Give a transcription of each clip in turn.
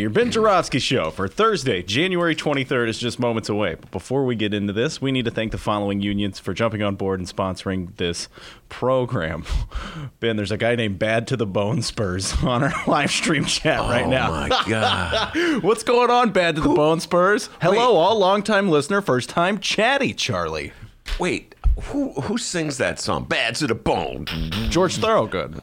Your Ben Joravsky Show for Thursday, January 23rd is just moments away. But before we get into this, we need to thank the following unions for jumping on board and sponsoring this program. Ben, there's a guy named Bad to the Bone Spurs on our live stream chat right oh now. Oh my god! What's going on, Bad to the Bone Spurs? Hello, Wait. all longtime listener, first time chatty Charlie. Wait, who who sings that song? Bad to the bone. George Thorogood.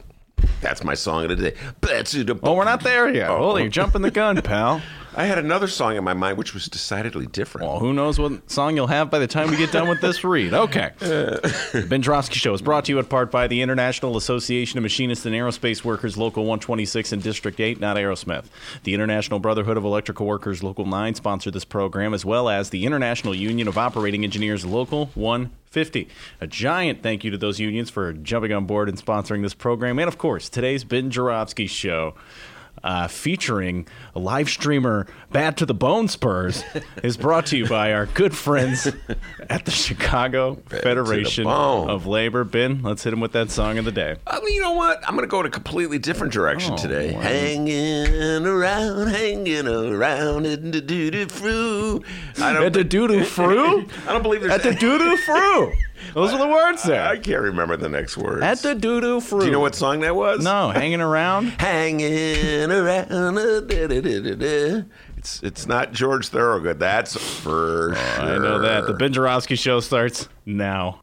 That's my song of the day. The. Oh, we're not there yet. Oh. Oh, you're jumping the gun, pal. I had another song in my mind which was decidedly different. Well, who knows what song you'll have by the time we get done with this read. Okay. The Ben Joravsky Show is brought to you in part by the International Association of Machinists and Aerospace Workers, Local 126 and District 8, not Aerosmith. The International Brotherhood of Electrical Workers, Local 9, sponsored this program, as well as the International Union of Operating Engineers, Local 150. A giant thank you to those unions for jumping on board and sponsoring this program. And, of course, today's Ben Joravsky Show uh, featuring a live streamer Bad to the Bone Spurs is brought to you by our good friends at the Chicago Federation bone. of Labor. Ben, let's hit him with that song of the day. Uh, you know what? I'm going to go in a completely different direction Oh, today. wow. Hanging around, hanging around in the doo doo froo. At the doo doo fru? I don't believe there's. At the doo doo fru. Those are the words there. I there. can't remember the next words. At the doo doo fru. Do you know what song that was? No, hanging around. Hanging around. uh, da, da, da, da, da. It's it's not George Thorogood. That's for sure. I know that. The Ben Joravsky Show starts now.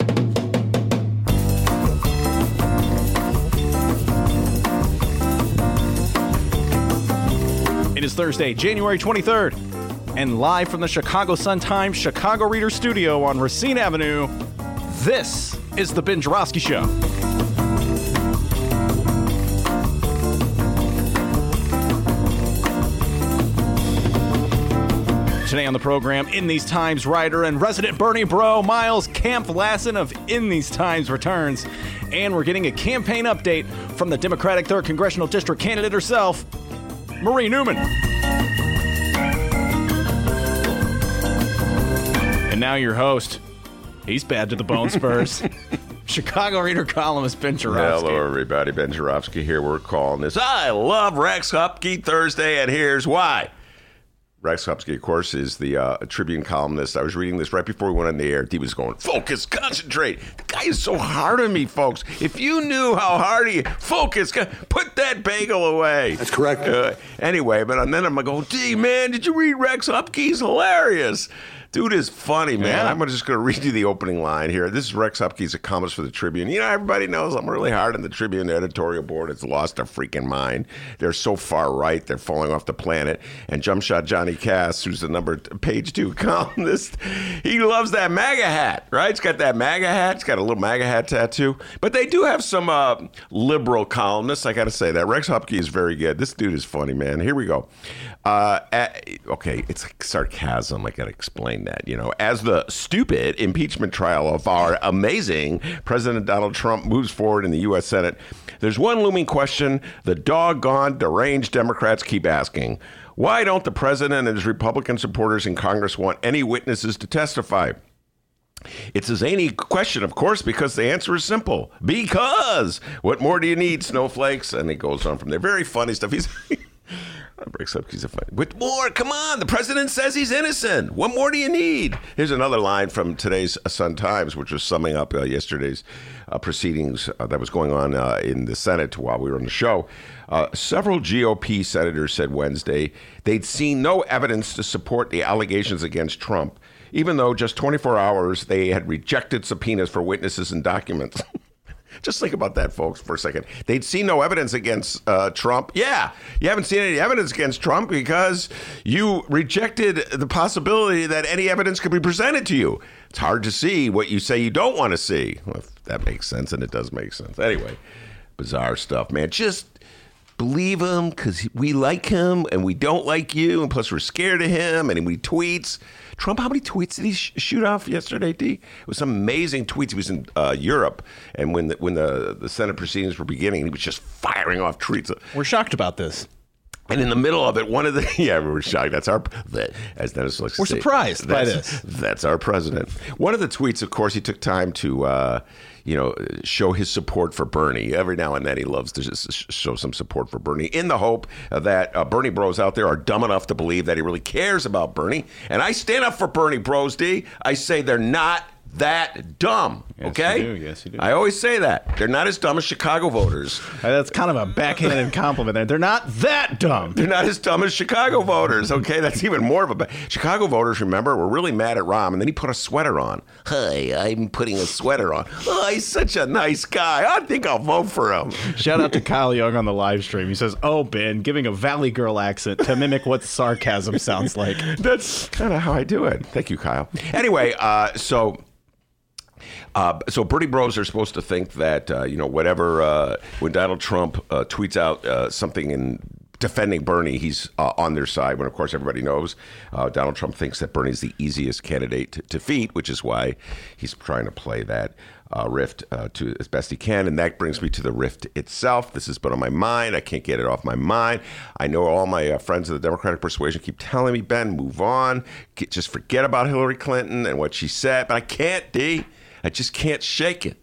It is Thursday, January 23rd, and live from the Chicago Sun-Times Chicago Reader Studio on Racine Avenue, this is the Ben Joravsky Show. Today on the program, In These Times writer and resident Bernie Bro, Miles Kampf-Lassin of In These Times returns. And we're getting a campaign update from the Democratic 3rd Congressional District candidate herself, Marie Newman. And now your host. He's bad to the bone spurs. Chicago Reader columnist Ben Joravsky. Hello, everybody. Ben Joravsky here. We're calling this I Love Rex Hupke Thursday, and here's why. Rex Hupke, of course, is the uh, Tribune columnist. I was reading this right before we went on the air. He was going, focus, concentrate. The guy is so hard on me, folks. If you knew how hard he focus, put that bagel away. That's correct. Uh, anyway, but and then I'm going to go, gee, man, did you read Rex Hupke? He's hilarious. Dude is funny, man. Yeah. I'm just going to read you the opening line here. This is Rex Hupke. He's a columnist for the Tribune. You know, everybody knows I'm really hard on the Tribune editorial board. It's lost their freaking mind. They're so far right, they're falling off the planet. And jump shot Johnny Kass, who's the number page two columnist, he loves that MAGA hat, right? He's got that MAGA hat. He's got a little MAGA hat tattoo. But they do have some uh, liberal columnists. I got to say that Rex Hupke is very good. This dude is funny, man. Here we go. Uh, okay, it's like sarcasm. I got to explain that. You know, as the stupid impeachment trial of our amazing President Donald Trump moves forward in the U.S. Senate, there's one looming question the doggone deranged Democrats keep asking. Why don't the president and his Republican supporters in Congress want any witnesses to testify? It's a zany question, of course, because the answer is simple. Because what more do you need, snowflakes? And it goes on from there. Very funny stuff. He's breaks up. He's a fight. What more? Come on. The president says he's innocent. What more do you need? Here's another line from today's Sun Times, which was summing up uh, yesterday's uh, proceedings uh, that was going on uh, in the Senate while we were on the show. Uh, several GOP senators said Wednesday they'd seen no evidence to support the allegations against Trump even though just 24 hours they had rejected subpoenas for witnesses and documents. just think about that, folks, for a second. They'd seen no evidence against uh, Trump. Yeah, you haven't seen any evidence against Trump because you rejected the possibility that any evidence could be presented to you. It's hard to see what you say you don't want to see. Well, if that makes sense, and it does make sense. Anyway, bizarre stuff, man. Just believe him because we like him and we don't like you, and plus we're scared of him, and he tweets. Trump, how many tweets did he sh- shoot off yesterday? D. It was some amazing tweets. He was in uh, Europe, and when the, when the the Senate proceedings were beginning, he was just firing off tweets. We're shocked about this. And in the middle of it, one of the yeah, we were shocked. That's our that, as Dennis likes to We're say, surprised by this. That's our president. One of the tweets, of course, he took time to uh, you know show his support for Bernie. Every now and then, he loves to just show some support for Bernie in the hope that uh, Bernie Bros out there are dumb enough to believe that he really cares about Bernie. And I stand up for Bernie Bros. D. I say they're not that dumb. Yes, okay. you. Yes, you do. I always say that they're not as dumb as Chicago voters. Uh, That's kind of a backhanded compliment there. They're not that dumb. They're not as dumb as Chicago voters. Okay, that's even more of a. Ba- Chicago voters, remember, were really mad at Rahm, and then he put a sweater on. Hi, I'm putting a sweater on. Oh, he's such a nice guy. I think I'll vote for him. Shout out to Kyle Young on the live stream. He says, "Oh, Ben, giving a Valley Girl accent to mimic what sarcasm sounds like." That's kind of how I do it. Thank you, Kyle. Anyway, uh, so. Uh, so Bernie Bros are supposed to think that uh, you know whatever uh, when Donald Trump uh, tweets out uh, something in defending Bernie, he's uh, on their side. When of course everybody knows Donald Trump thinks that Bernie's the easiest candidate to defeat, which is why he's trying to play that rift to as best he can. And that brings me to the rift itself. This has been on my mind. I can't get it off my mind. I know all my friends of the Democratic persuasion keep telling me, Ben, move on, Get, just forget about Hillary Clinton and what she said, but I can't. D. I just can't shake it.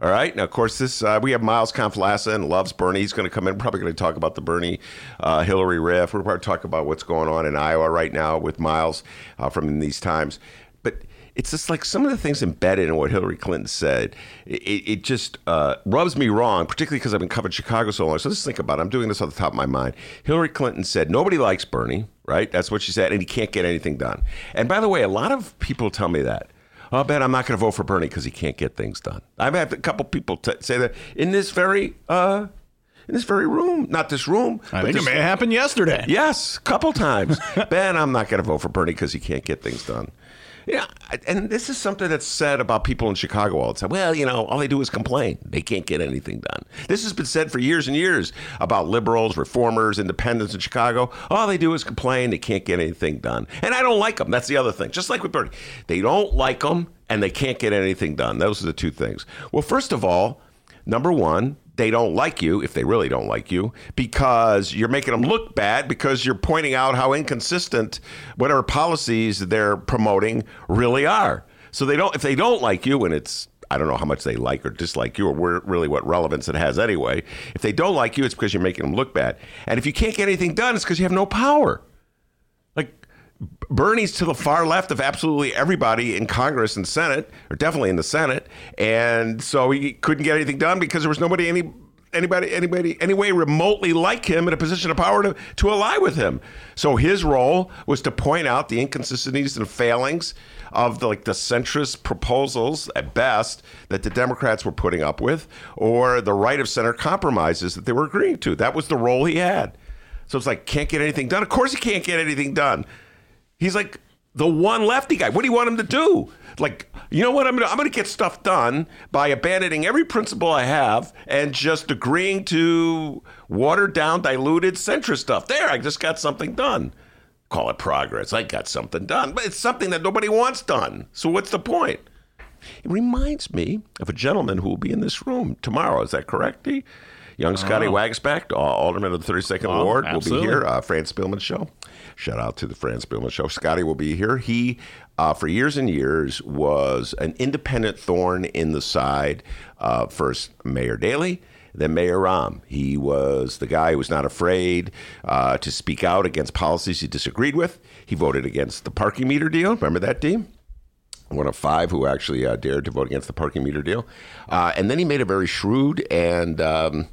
All right. Now, of course, this uh, we have Miles Conflassa and loves Bernie. He's going to come in. Probably going to talk about the Bernie uh, Hillary riff. We're going to talk about what's going on in Iowa right now with Miles uh, from these times. But it's just like some of the things embedded in what Hillary Clinton said. It, it just uh, rubs me wrong, particularly because I've been covering Chicago so long. So let's think about it. I'm doing this off the top of my mind. Hillary Clinton said nobody likes Bernie. Right. That's what she said, and he can't get anything done. And by the way, a lot of people tell me that. Oh, Ben, I'm not going to vote for Bernie because he can't get things done. I've had a couple people t- say that in this very uh, in this very room, not this room. I think it may have happened yesterday. Yes, a couple times. ben, I'm not going to vote for Bernie because he can't get things done. Yeah, and this is something that's said about people in Chicago all the time. Well, you know, all they do is complain. They can't get anything done. This has been said for years and years about liberals, reformers, independents in Chicago. All they do is complain. They can't get anything done. And I don't like them. That's the other thing. Just like with Bernie, they don't like them and they can't get anything done. Those are the two things. Well, first of all, number one, they don't like you if they really don't like you because you're making them look bad because you're pointing out how inconsistent whatever policies they're promoting really are. So they don't if they don't like you and it's I don't know how much they like or dislike you or really what relevance it has anyway. If they don't like you, it's because you're making them look bad. And if you can't get anything done, it's because you have no power. Bernie's to the far left of absolutely everybody in Congress and Senate, or definitely in the Senate, and so he couldn't get anything done because there was nobody any anybody anybody any way remotely like him in a position of power to, to ally with him. So his role was to point out the inconsistencies and failings of the, like the centrist proposals at best that the Democrats were putting up with, or the right of center compromises that they were agreeing to. That was the role he had. So it's like can't get anything done. Of course he can't get anything done. He's like the one lefty guy. What do you want him to do? Like, you know what? I'm gonna I'm gonna get stuff done by abandoning every principle I have and just agreeing to watered down, diluted centrist stuff. There, I just got something done. Call it progress. I got something done, but it's something that nobody wants done. So what's the point? It reminds me of a gentleman who will be in this room tomorrow. Is that correct? D? Young Scotty Waguespack, uh, Alderman of the 32nd Oh, Ward, will be here. Uh, Fran Spielman Show. Shout out to the Fran Spielman Show. Scotty will be here. He, uh, for years and years, was an independent thorn in the side. Uh, first, Mayor Daley, then Mayor Rahm. He was the guy who was not afraid uh, to speak out against policies he disagreed with. He voted against the parking meter deal. Remember that, Dean? one of five who actually uh, dared to vote against the parking meter deal. Uh, and then he made a very shrewd and um,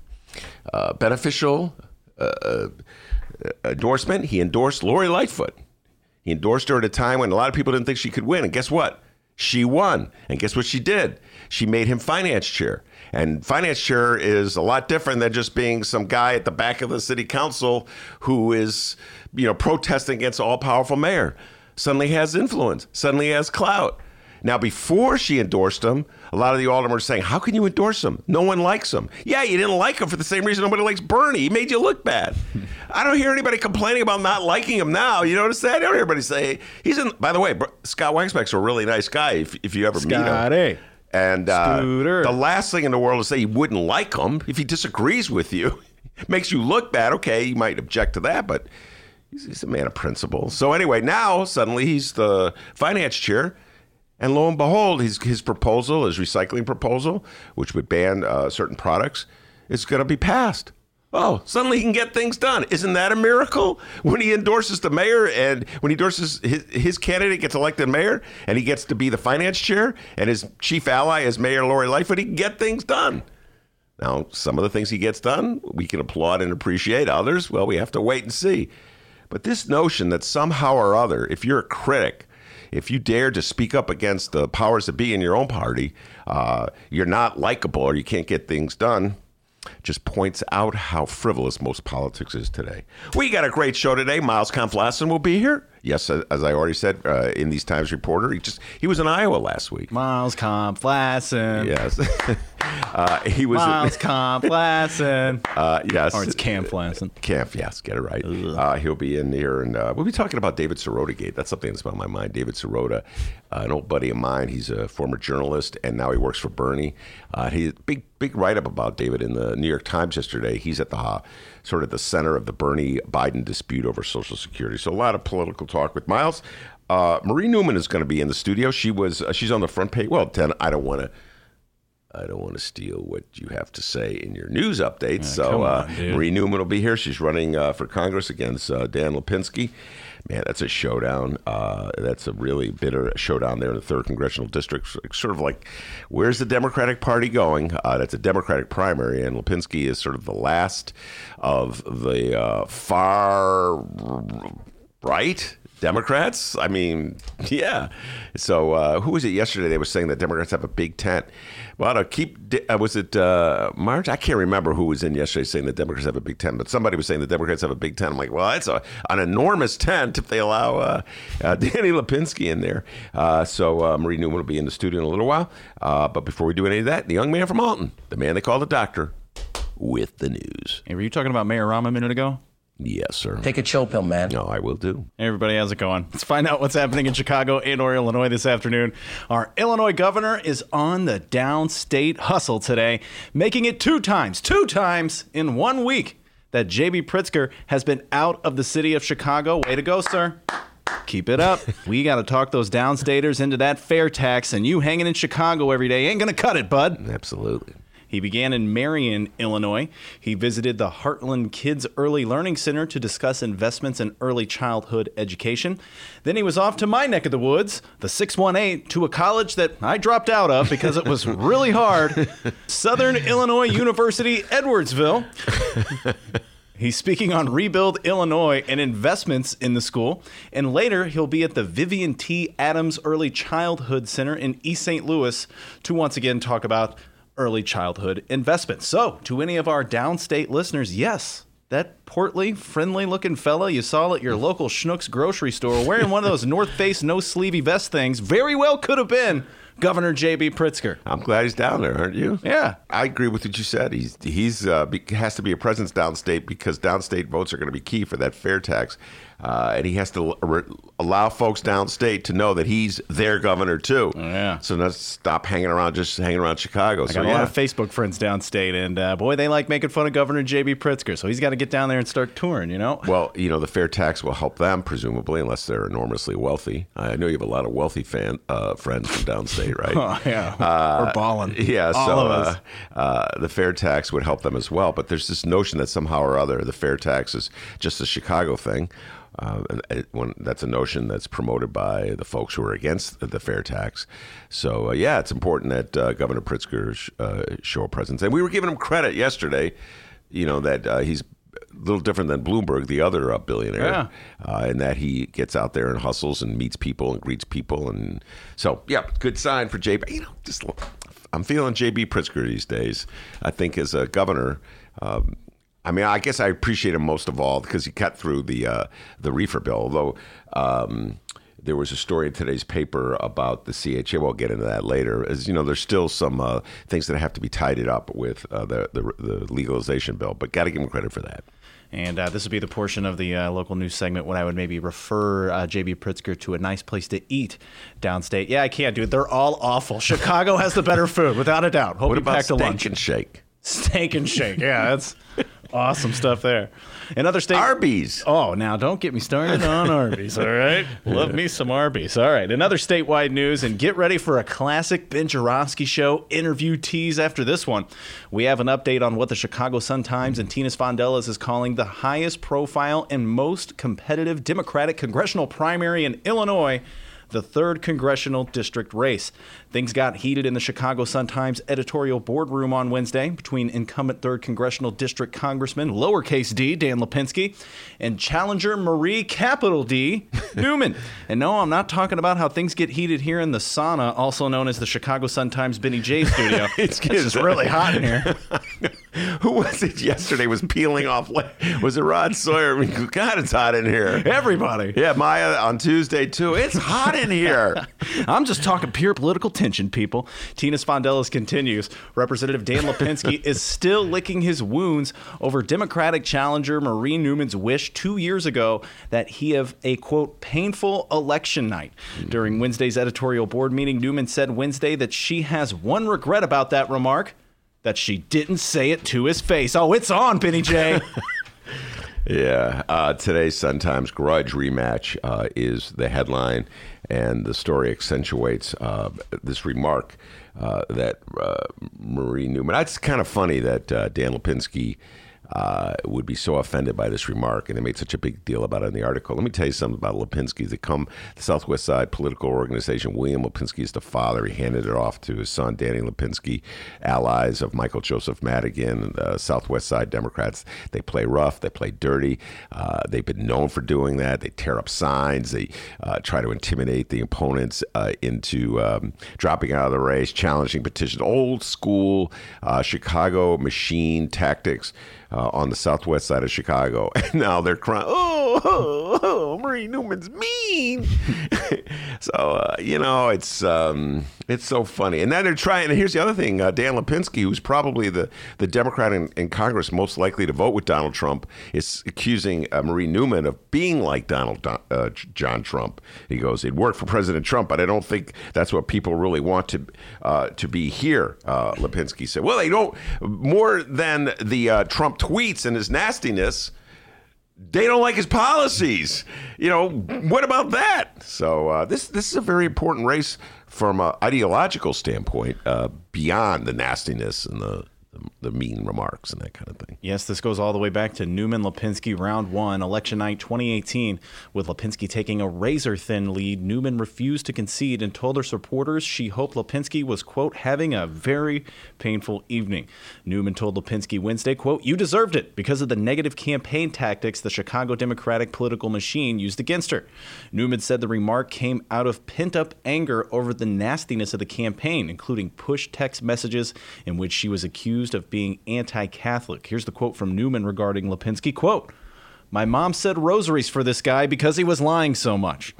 uh, beneficial uh, uh, Uh, endorsement. He endorsed Lori Lightfoot. He endorsed her at a time when a lot of people didn't think she could win. And guess what? She won. And guess what she did? She made him finance chair. And finance chair is a lot different than just being some guy at the back of the city council who is, you know, protesting against all powerful mayor. Suddenly has influence, suddenly has clout. Now, before she endorsed him, a lot of the aldermen were saying, How can you endorse him? No one likes him. Yeah, you didn't like him for the same reason nobody likes Bernie. He made you look bad. I don't hear anybody complaining about not liking him now. You notice that? I don't hear anybody say, He's in, by the way, Scott Waguespack's a really nice guy if, if you ever meet him. Scotty. And uh, the last thing in the world is say you wouldn't like him if he disagrees with you, makes you look bad. Okay, you might object to that, but he's, he's a man of principle. So anyway, now suddenly he's the finance chair, and lo and behold, his his proposal, his recycling proposal, which would ban uh, certain products, is going to be passed. Oh, suddenly he can get things done. Isn't that a miracle? When he endorses the mayor and when he endorses his, his candidate gets elected mayor and he gets to be the finance chair and his chief ally is Mayor Lori Lightfoot, he can get things done. Now, some of the things he gets done, we can applaud and appreciate. Others, well, we have to wait and see. But this notion that somehow or other, if you're a critic, if you dare to speak up against the powers that be in your own party, uh, you're not likable or you can't get things done, just points out how frivolous most politics is today. We got a great show today. Miles Conflassen will be here. Yes, as I already said uh, in these Times Reporter, he just he was in Iowa last week. Miles Complasson. Yes, uh, he was. Miles Complasson. Uh, yes, or it's Camp Flasson. Camp, yes, get it right. Uh, he'll be in here, and uh, we'll be talking about David Sirota Gate. That's something that's on my mind. David Sirota, uh, an old buddy of mine. He's a former journalist, and now he works for Bernie. Uh, he big big write up about David in the New York Times yesterday. He's at the sort of the center of the Bernie Biden dispute over Social Security. So a lot of political talk with Miles. Uh, Marie Newman is going to be in the studio. She was uh, she's on the front page. Well, ten. I don't want to. I don't want to steal what you have to say in your news updates. so come uh, on. Marie Newman will be here. She's running uh, for Congress against uh, Dan Lipinski. Man, that's a showdown. Uh, that's a really bitter showdown there in the third congressional district. Sort of like, where's the Democratic Party going? Uh, that's a Democratic primary, and Lipinski is sort of the last of the uh, far right Democrats. I mean, yeah. So uh, who was it yesterday? They were saying that Democrats have a big tent. Well, to keep uh, was it uh, March? I can't remember who was in yesterday saying that Democrats have a big tent, but somebody was saying the Democrats have a big tent. I'm like, well, that's a, an enormous tent if they allow uh, uh, Danny Lipinski in there. Uh, so uh, Marie Newman will be in the studio in a little while. But before we do any of that, the young man from Alton, the man they call the doctor, with the news. Hey, were you talking about Mayor Rahm a minute ago? Yes, sir. Take a chill pill, man. No, I will do. Hey everybody, how's it going? Let's find out what's happening in Chicago and or Illinois this afternoon. Our Illinois governor is on the downstate hustle today, making it two times, two times in one week that JB Pritzker has been out of the city of Chicago. Way to go, sir. Keep it up. we got to talk those downstaters into that fair tax, and you hanging in Chicago every day ain't going to cut it, bud. Absolutely. He began in Marion, Illinois. He visited the Heartland Kids Early Learning Center to discuss investments in early childhood education. Then he was off to my neck of the woods, the 618, to a college that I dropped out of because it was really hard Southern Illinois University, Edwardsville. He's speaking on Rebuild Illinois and investments in the school. And later, he'll be at the Vivian T. Adams Early Childhood Center in East St. Louis to once again talk about early childhood investments. So, to any of our downstate listeners, yes, that portly, friendly looking fella you saw at your local Schnucks grocery store wearing one of those North Face no sleevey vest things very well could have been Governor J.B. Pritzker. I'm glad he's down there, aren't you? Yeah. I agree with what you said. He's he's uh, be, has to be a presence downstate because downstate votes are going to be key for that fair tax, uh, and he has to re- allow folks downstate to know that he's their governor too. yeah. So let's stop hanging around, just hanging around Chicago. I so got a yeah. lot of Facebook friends downstate, and uh, boy, they like making fun of Governor J.B. Pritzker. So he's got to get down there and start touring, you know? well, you know, the fair tax will help them, presumably, unless they're enormously wealthy. I know you have a lot of wealthy fan uh, friends from downstate, right? Oh, yeah. We're balling. Yeah, All so uh, uh, the fair tax would help them as well. But there's this notion that somehow or other the fair tax is just a Chicago thing. Uh, and when, that's a notion that's promoted by the folks who are against the fair tax. So, uh, yeah, it's important that uh, Governor Pritzker sh- uh, show a presence. And we were giving him credit yesterday, you know, that uh, he's a little different than Bloomberg, the other uh, billionaire, Yeah. uh, in that he gets out there and hustles and meets people and greets people. And so, yeah, good sign for JB. You know, just I'm feeling JB Pritzker these days. I think as a governor, um, I mean, I guess I appreciate him most of all because he cut through the uh, the reefer bill, although. Um, there was a story in today's paper about the CHA. We'll get into that later. As you know, there's still some uh, things that have to be tidied up with uh, the, the, the legalization bill, but got to give him credit for that. And uh, this would be the portion of the uh, local news segment when I would maybe refer uh, JB Pritzker to a nice place to eat downstate. Yeah, I can't, dude. They're all awful. Chicago has the better food, without a doubt. Hope what you about packed a lunch. and shake? Steak and shake. Yeah, that's awesome stuff there. In other state. Arby's. Oh, now don't get me started on Arby's, all right? Love me some Arby's. All right, another statewide news, and get ready for a classic Ben Joravsky show interview tease after this one. We have an update on what the Chicago Sun-Times and Tina Sfondeles is calling the highest profile and most competitive Democratic congressional primary in Illinois the third congressional district race. Things got heated in the Chicago Sun-Times editorial boardroom on Wednesday between incumbent third congressional district congressman lowercase d Dan Lipinski and challenger Marie capital D Newman. And no, I'm not talking about how things get heated here in the sauna, also known as the Chicago Sun-Times Benny J studio. It's just really hot in here. Who was it yesterday? Was peeling off? Was it Rod Sawyer? I mean, God, it's hot in here. Everybody. Yeah, Maya on Tuesday too. It's hot in here. I'm just talking pure political tension, people. Tina Sfondeles continues. Representative Dan Lipinski is still licking his wounds over Democratic challenger Marie Newman's wish two years ago that he have a quote painful election night. Mm-hmm. During Wednesday's editorial board meeting, Newman said Wednesday that she has one regret about that remark. That she didn't say it to his face. Oh, it's on, Benny J. Yeah, uh, today's Sun Times grudge rematch uh, is the headline, and the story accentuates uh, this remark uh, that uh, Marie Newman. That's kind of funny that uh, Dan Lipinski. Uh, would be so offended by this remark, and they made such a big deal about it in the article. Let me tell you something about Lipinski. They come the Southwest Side political organization. William Lipinski is the father. He handed it off to his son, Danny Lipinski, allies of Michael Joseph Madigan, the Southwest Side Democrats. They play rough. They play dirty. Uh, they've been known for doing that. They tear up signs. They uh, try to intimidate the opponents uh, into um, dropping out of the race, challenging petitions. Old school uh, Chicago machine tactics uh, on the southwest side of Chicago, and now they're crying, "Oh, oh, oh Marie Newman's mean." so uh, you know, it's um, it's so funny. And then they're trying. And here's the other thing: uh, Dan Lipinski, who's probably the the Democrat in, in, Congress most likely to vote with Donald Trump, is accusing uh, Marie Newman of being like Donald uh, John Trump. He goes, "It worked for President Trump, but I don't think that's what people really want to to be here." Lipinski said, "Well, they don't more than the Trump." Tweets and his nastiness, they don't like his policies. You know, what about that? So uh, this this is a very important race from an ideological standpoint, uh, beyond the nastiness and the the mean remarks and that kind of thing. Yes, this goes all the way back to Newman Lipinski round one, election night 2018. With Lipinski taking a razor thin lead, Newman refused to concede and told her supporters she hoped Lipinski was, quote, having a very painful evening. Newman told Lipinski Wednesday, quote, you deserved it because of the negative campaign tactics the Chicago Democratic political machine used against her. Newman said the remark came out of pent up anger over the nastiness of the campaign, including push text messages in which she was accused of being anti-Catholic. Here's the quote from Newman regarding Lipinski, quote, my mom said rosaries for this guy because he was lying so much.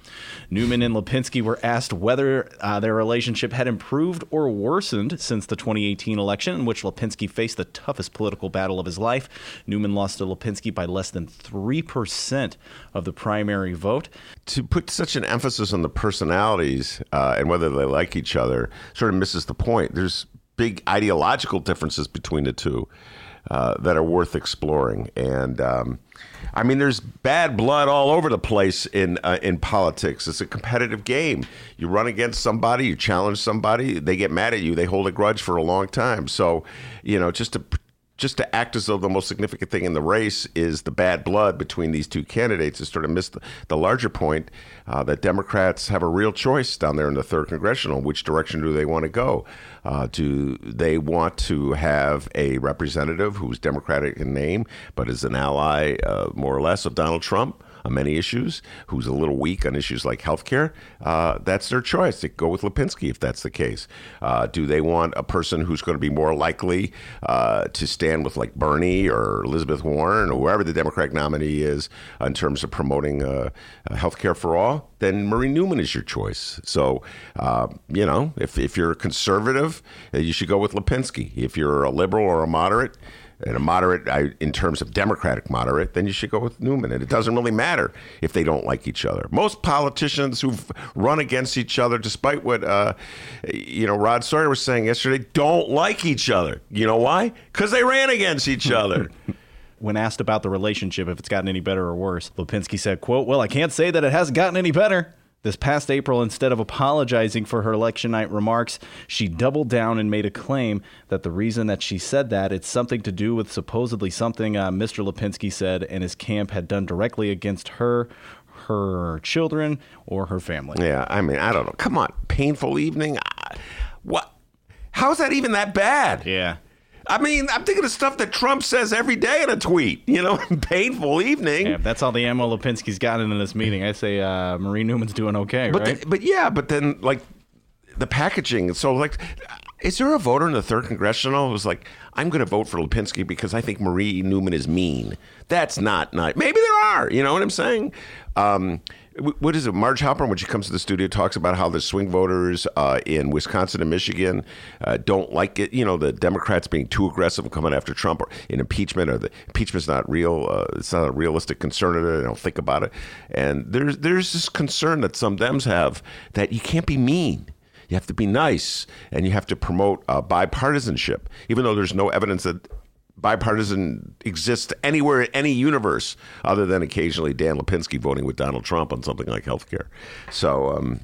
Newman and Lipinski were asked whether uh, their relationship had improved or worsened since the 2018 election, in which Lipinski faced the toughest political battle of his life. Newman lost to Lipinski by less than 3% of the primary vote. To put such an emphasis on the personalities uh, and whether they like each other sort of misses the point. There's big ideological differences between the two uh, that are worth exploring. And um, I mean, there's bad blood all over the place in uh, in politics. It's a competitive game. You run against somebody, you challenge somebody, they get mad at you, they hold a grudge for a long time. So, you know, just to just to act as though the most significant thing in the race is the bad blood between these two candidates is sort of miss the, the larger point uh, that Democrats have a real choice down there in the third congressional. Which direction do they want to go? Uh, do they want to have a representative who's Democratic in name but is an ally, uh, more or less, of Donald Trump? On many issues, who's a little weak on issues like healthcare, uh, that's their choice. to go with Lipinski if that's the case. Uh, do they want a person who's going to be more likely uh, to stand with like Bernie or Elizabeth Warren or whoever the Democratic nominee is in terms of promoting uh, healthcare for all? Then Marie Newman is your choice. So, uh, you know, if, if you're a conservative, uh, you should go with Lipinski. If you're a liberal or a moderate, and a moderate I, in terms of Democratic moderate, then you should go with Newman. And it doesn't really matter if they don't like each other. Most politicians who've run against each other, despite what uh, you know Rod Sawyer was saying yesterday, don't like each other. You know why? Because they ran against each other. when asked about the relationship, if it's gotten any better or worse, Lipinski said, "quote Well, I can't say that it hasn't gotten any better." This past April, instead of apologizing for her election night remarks, she doubled down and made a claim that the reason that she said that it's something to do with supposedly something uh, Mr. Lipinski said and his camp had done directly against her, her children, or her family. Yeah, I mean, I don't know. Come on, painful evening. What? How's that even that bad? Yeah. I mean, I'm thinking of stuff that Trump says every day in a tweet. You know, painful evening. Yeah, that's all the ammo Lipinski's gotten in this meeting. I say uh, Marie Newman's doing okay, but right? The, but yeah, but then like the packaging. So like, is there a voter in the third congressional who's like, I'm going to vote for Lipinski because I think Marie Newman is mean? That's not nice. Maybe there are. You know what I'm saying? Um, what is it? Marge Hopper, when she comes to the studio, talks about how the swing voters uh, in Wisconsin and Michigan uh, don't like it. You know, the Democrats being too aggressive coming after Trump or in impeachment, or the impeachment's not real. Uh, it's not a realistic concern. They don't think about it. And there's there's this concern that some Dems have that you can't be mean. You have to be nice, and you have to promote uh, bipartisanship, even though there's no evidence that bipartisan exists anywhere in any universe other than occasionally Dan Lipinski voting with Donald Trump on something like healthcare. So, um,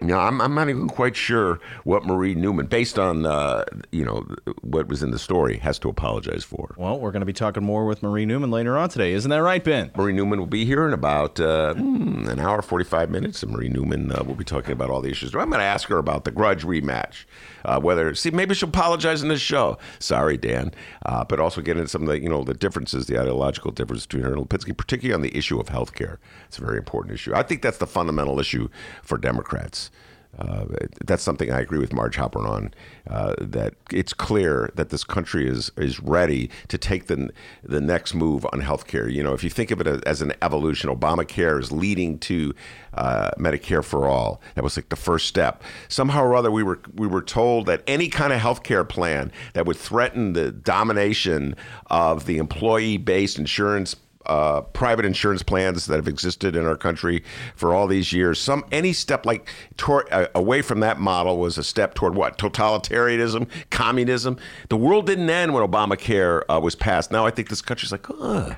you know, I'm, I'm not even quite sure what Marie Newman, based on uh, you know what was in the story, has to apologize for. Well, we're going to be talking more with Marie Newman later on today, isn't that right, Ben? Marie Newman will be here in about uh, hmm, an hour, forty-five minutes, and Marie Newman uh, will be talking about all the issues. I'm going to ask her about the Grudge rematch. Uh, whether see maybe she'll apologize in this show. Sorry, Dan, uh, but also get into some of the you know the differences, the ideological difference between her and Lipinski, particularly on the issue of health care. It's a very important issue. I think that's the fundamental issue for Democrats. Uh, that's something I agree with Marj Halperin on. Uh, that it's clear that this country is is ready to take the the next move on healthcare. You know, if you think of it as an evolution, Obamacare is leading to uh, Medicare for all. That was like the first step. Somehow or other, we were we were told that any kind of healthcare plan that would threaten the domination of the employee based insurance uh, private insurance plans that have existed in our country for all these years. Some any step like toward, uh, away from that model was a step toward what totalitarianism, communism. The world didn't end when Obamacare uh, was passed. Now I think this country's like, oh,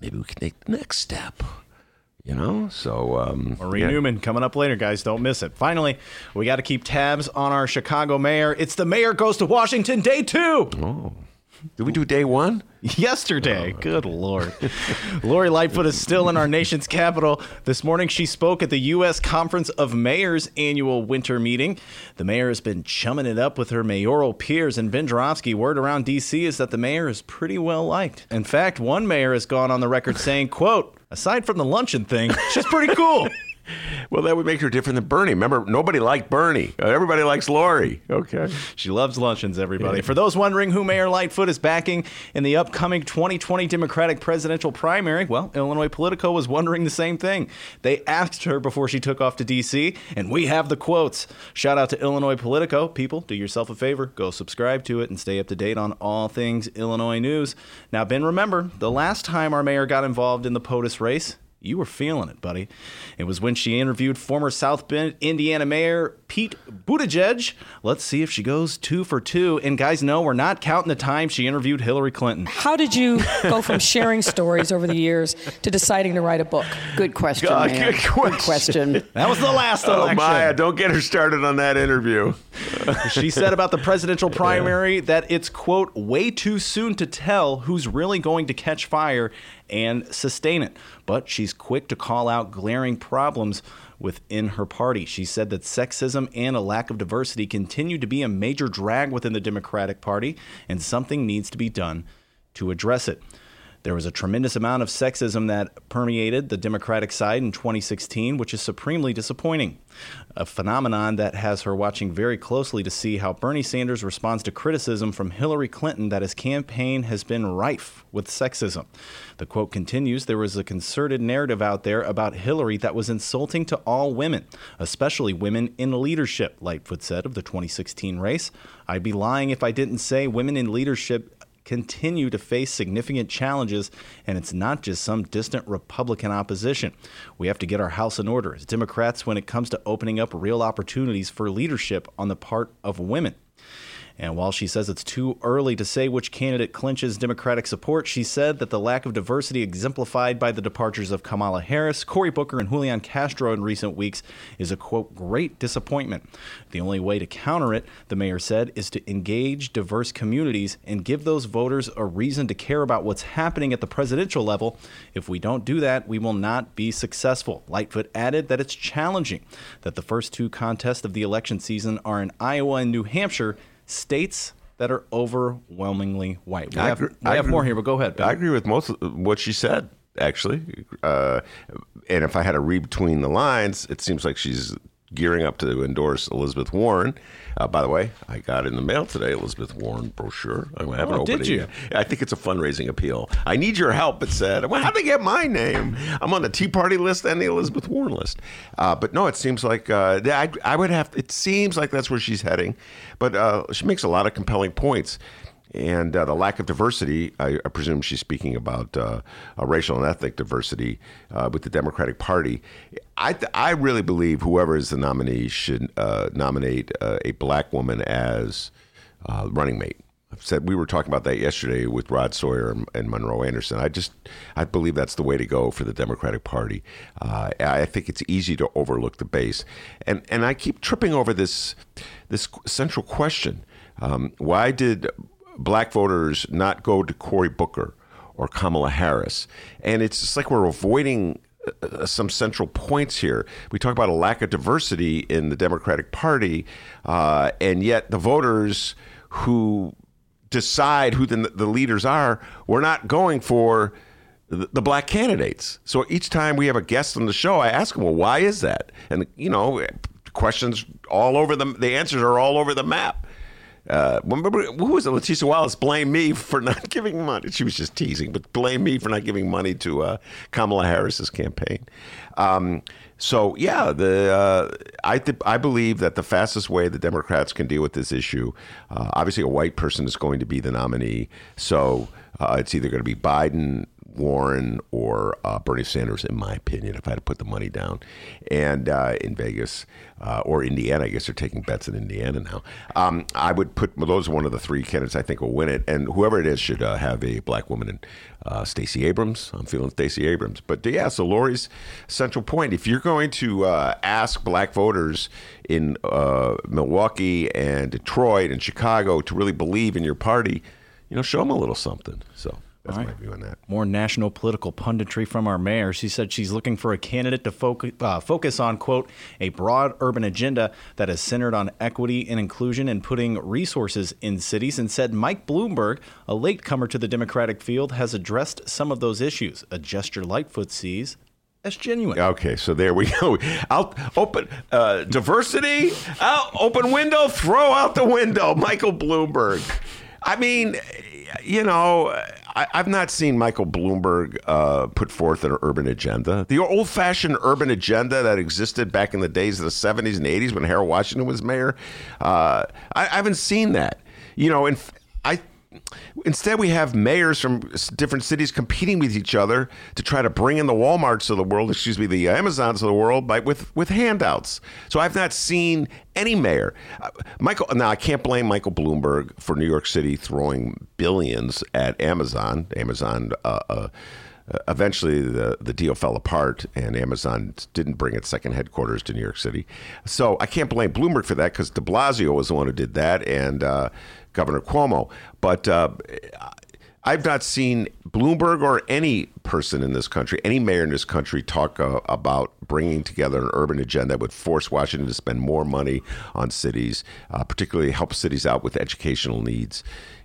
maybe we can take the next step. You know, so um, Marie yeah. Newman coming up later, guys. Don't miss it. Finally, we got to keep tabs on our Chicago mayor. It's the mayor goes to Washington day two. Oh. Did we do day one? Yesterday. Oh. Good Lord. Lori Lightfoot is still in our nation's capital. This morning, she spoke at the U.S. Conference of Mayors annual winter meeting. The mayor has been chumming it up with her mayoral peers. And Ben word around D.C. is that the mayor is pretty well liked. In fact, one mayor has gone on the record saying, quote, aside from the luncheon thing, she's pretty cool. Well, that would make her different than Bernie. Remember, nobody liked Bernie. Uh, everybody likes Lori. Okay. She loves luncheons, everybody. Yeah. For those wondering who Mayor Lightfoot is backing in the upcoming 2020 Democratic presidential primary, well, Illinois Politico was wondering the same thing. They asked her before she took off to D.C., and we have the quotes. Shout out to Illinois Politico. People, do yourself a favor. Go subscribe to it and stay up to date on all things Illinois news. Now, Ben, remember, the last time our mayor got involved in the POTUS race, you were feeling it, buddy. It was when she interviewed former South Bend, Indiana Mayor Pete Buttigieg. Let's see if she goes two for two. And guys, no, we're not counting the time she interviewed Hillary Clinton. How did you go from sharing stories over the years to deciding to write a book? Good question, God, Good question. Good question. That was the last oh, election. Maya, don't get her started on that interview. she said about the presidential primary yeah. that it's, quote, way too soon to tell who's really going to catch fire and sustain it. But she's quick to call out glaring problems within her party. She said that sexism and a lack of diversity continue to be a major drag within the Democratic Party, and something needs to be done to address it. There was a tremendous amount of sexism that permeated the Democratic side in 2016, which is supremely disappointing. A phenomenon that has her watching very closely to see how Bernie Sanders responds to criticism from Hillary Clinton that his campaign has been rife with sexism. The quote continues There was a concerted narrative out there about Hillary that was insulting to all women, especially women in leadership, Lightfoot said of the 2016 race. I'd be lying if I didn't say women in leadership continue to face significant challenges, and it's not just some distant Republican opposition. We have to get our house in order as Democrats when it comes to opening up real opportunities for leadership on the part of women. And while she says it's too early to say which candidate clinches Democratic support, she said that the lack of diversity exemplified by the departures of Kamala Harris, Cory Booker, and Julian Castro in recent weeks is a quote, great disappointment. The only way to counter it, the mayor said, is to engage diverse communities and give those voters a reason to care about what's happening at the presidential level. If we don't do that, we will not be successful. Lightfoot added that it's challenging that the first two contests of the election season are in Iowa and New Hampshire states that are overwhelmingly white. We I have, agree- we have agree- more here, but go ahead. Ben. I agree with most of what she said, actually. Uh, and if I had to read between the lines, it seems like she's gearing up to endorse Elizabeth Warren. Uh, by the way, I got in the mail today Elizabeth Warren brochure. I haven't Oh, opened did it you? yet. I think it's a fundraising appeal. I need your help. It said, well, how'd they get my name? I'm on the Tea Party list and the Elizabeth Warren list. Uh, but no, it seems like uh, I, I would have. It seems like that's where she's heading. But uh, she makes a lot of compelling points. And uh, the lack of diversity, I, I presume she's speaking about uh, racial and ethnic diversity uh, with the Democratic Party. I, th- I really believe whoever is the nominee should uh, nominate uh, a black woman as uh, running mate. I've said we were talking about that yesterday with Rod Sawyer and, Monroe Anderson. I just I believe that's the way to go for the Democratic Party. Uh, I think it's easy to overlook the base, and and I keep tripping over this this central question: um, Why did black voters not go to Cory Booker or Kamala Harris? And it's just like we're avoiding uh, some central points here. We talk about a lack of diversity in the Democratic Party, uh, and yet the voters who decide who the, the leaders are, we're not going for the, the black candidates. So each time we have a guest on the show, I ask them, well, why is that? And, you know, questions all over the, the answers are all over the map. Uh, remember, who was it? Leticia Wallace blamed me for not giving money. She was just teasing, but blamed me for not giving money to uh, Kamala Harris's campaign. Um, so yeah, the uh, I th- I believe that the fastest way the Democrats can deal with this issue, uh, obviously, a white person is going to be the nominee. So uh, it's either going to be Biden, Warren or uh, Bernie Sanders, in my opinion, if I had to put the money down. And uh, in Vegas uh, or Indiana, I guess they're taking bets in Indiana now. Um, I would put well, those are one of the three candidates I think will win it. And whoever it is should uh, have a black woman in uh, Stacey Abrams. I'm feeling Stacey Abrams. But yeah, so Lori's central point if you're going to uh, ask black voters in Milwaukee and Detroit and Chicago to really believe in your party, you know, show them a little something. So. That's my view on that. More national political punditry from our mayor. She said she's looking for a candidate to focus, uh, focus on, quote, a broad urban agenda that is centered on equity and inclusion and putting resources in cities, and said Mike Bloomberg, a latecomer to the Democratic field, has addressed some of those issues, a gesture Lightfoot sees as genuine. Okay, so there we go. I'll open uh, diversity, out, open window, throw out the window. Michael Bloomberg. I mean, you know, I, I've not seen Michael Bloomberg uh, put forth an urban agenda. The old fashioned urban agenda that existed back in the days of the 70s and 80s when Harold Washington was mayor. Uh, I, I haven't seen that. You know, and I Instead, we have mayors from different cities competing with each other to try to bring in the WalMarts of the world, excuse me, the Amazons of the world, by, with with handouts. So I've not seen any mayor. Uh, Michael, now I can't blame Michael Bloomberg for New York City throwing billions at Amazon. Amazon. Uh, uh, uh, eventually, the, the deal fell apart, and Amazon didn't bring its second headquarters to New York City. So I can't blame Bloomberg for that because De Blasio was the one who did that, and uh, Governor Cuomo. But uh, I've not seen Bloomberg or any person in this country, any mayor in this country, talk uh, about bringing together an urban agenda that would force Washington to spend more money on cities, uh, particularly help cities out with educational needs.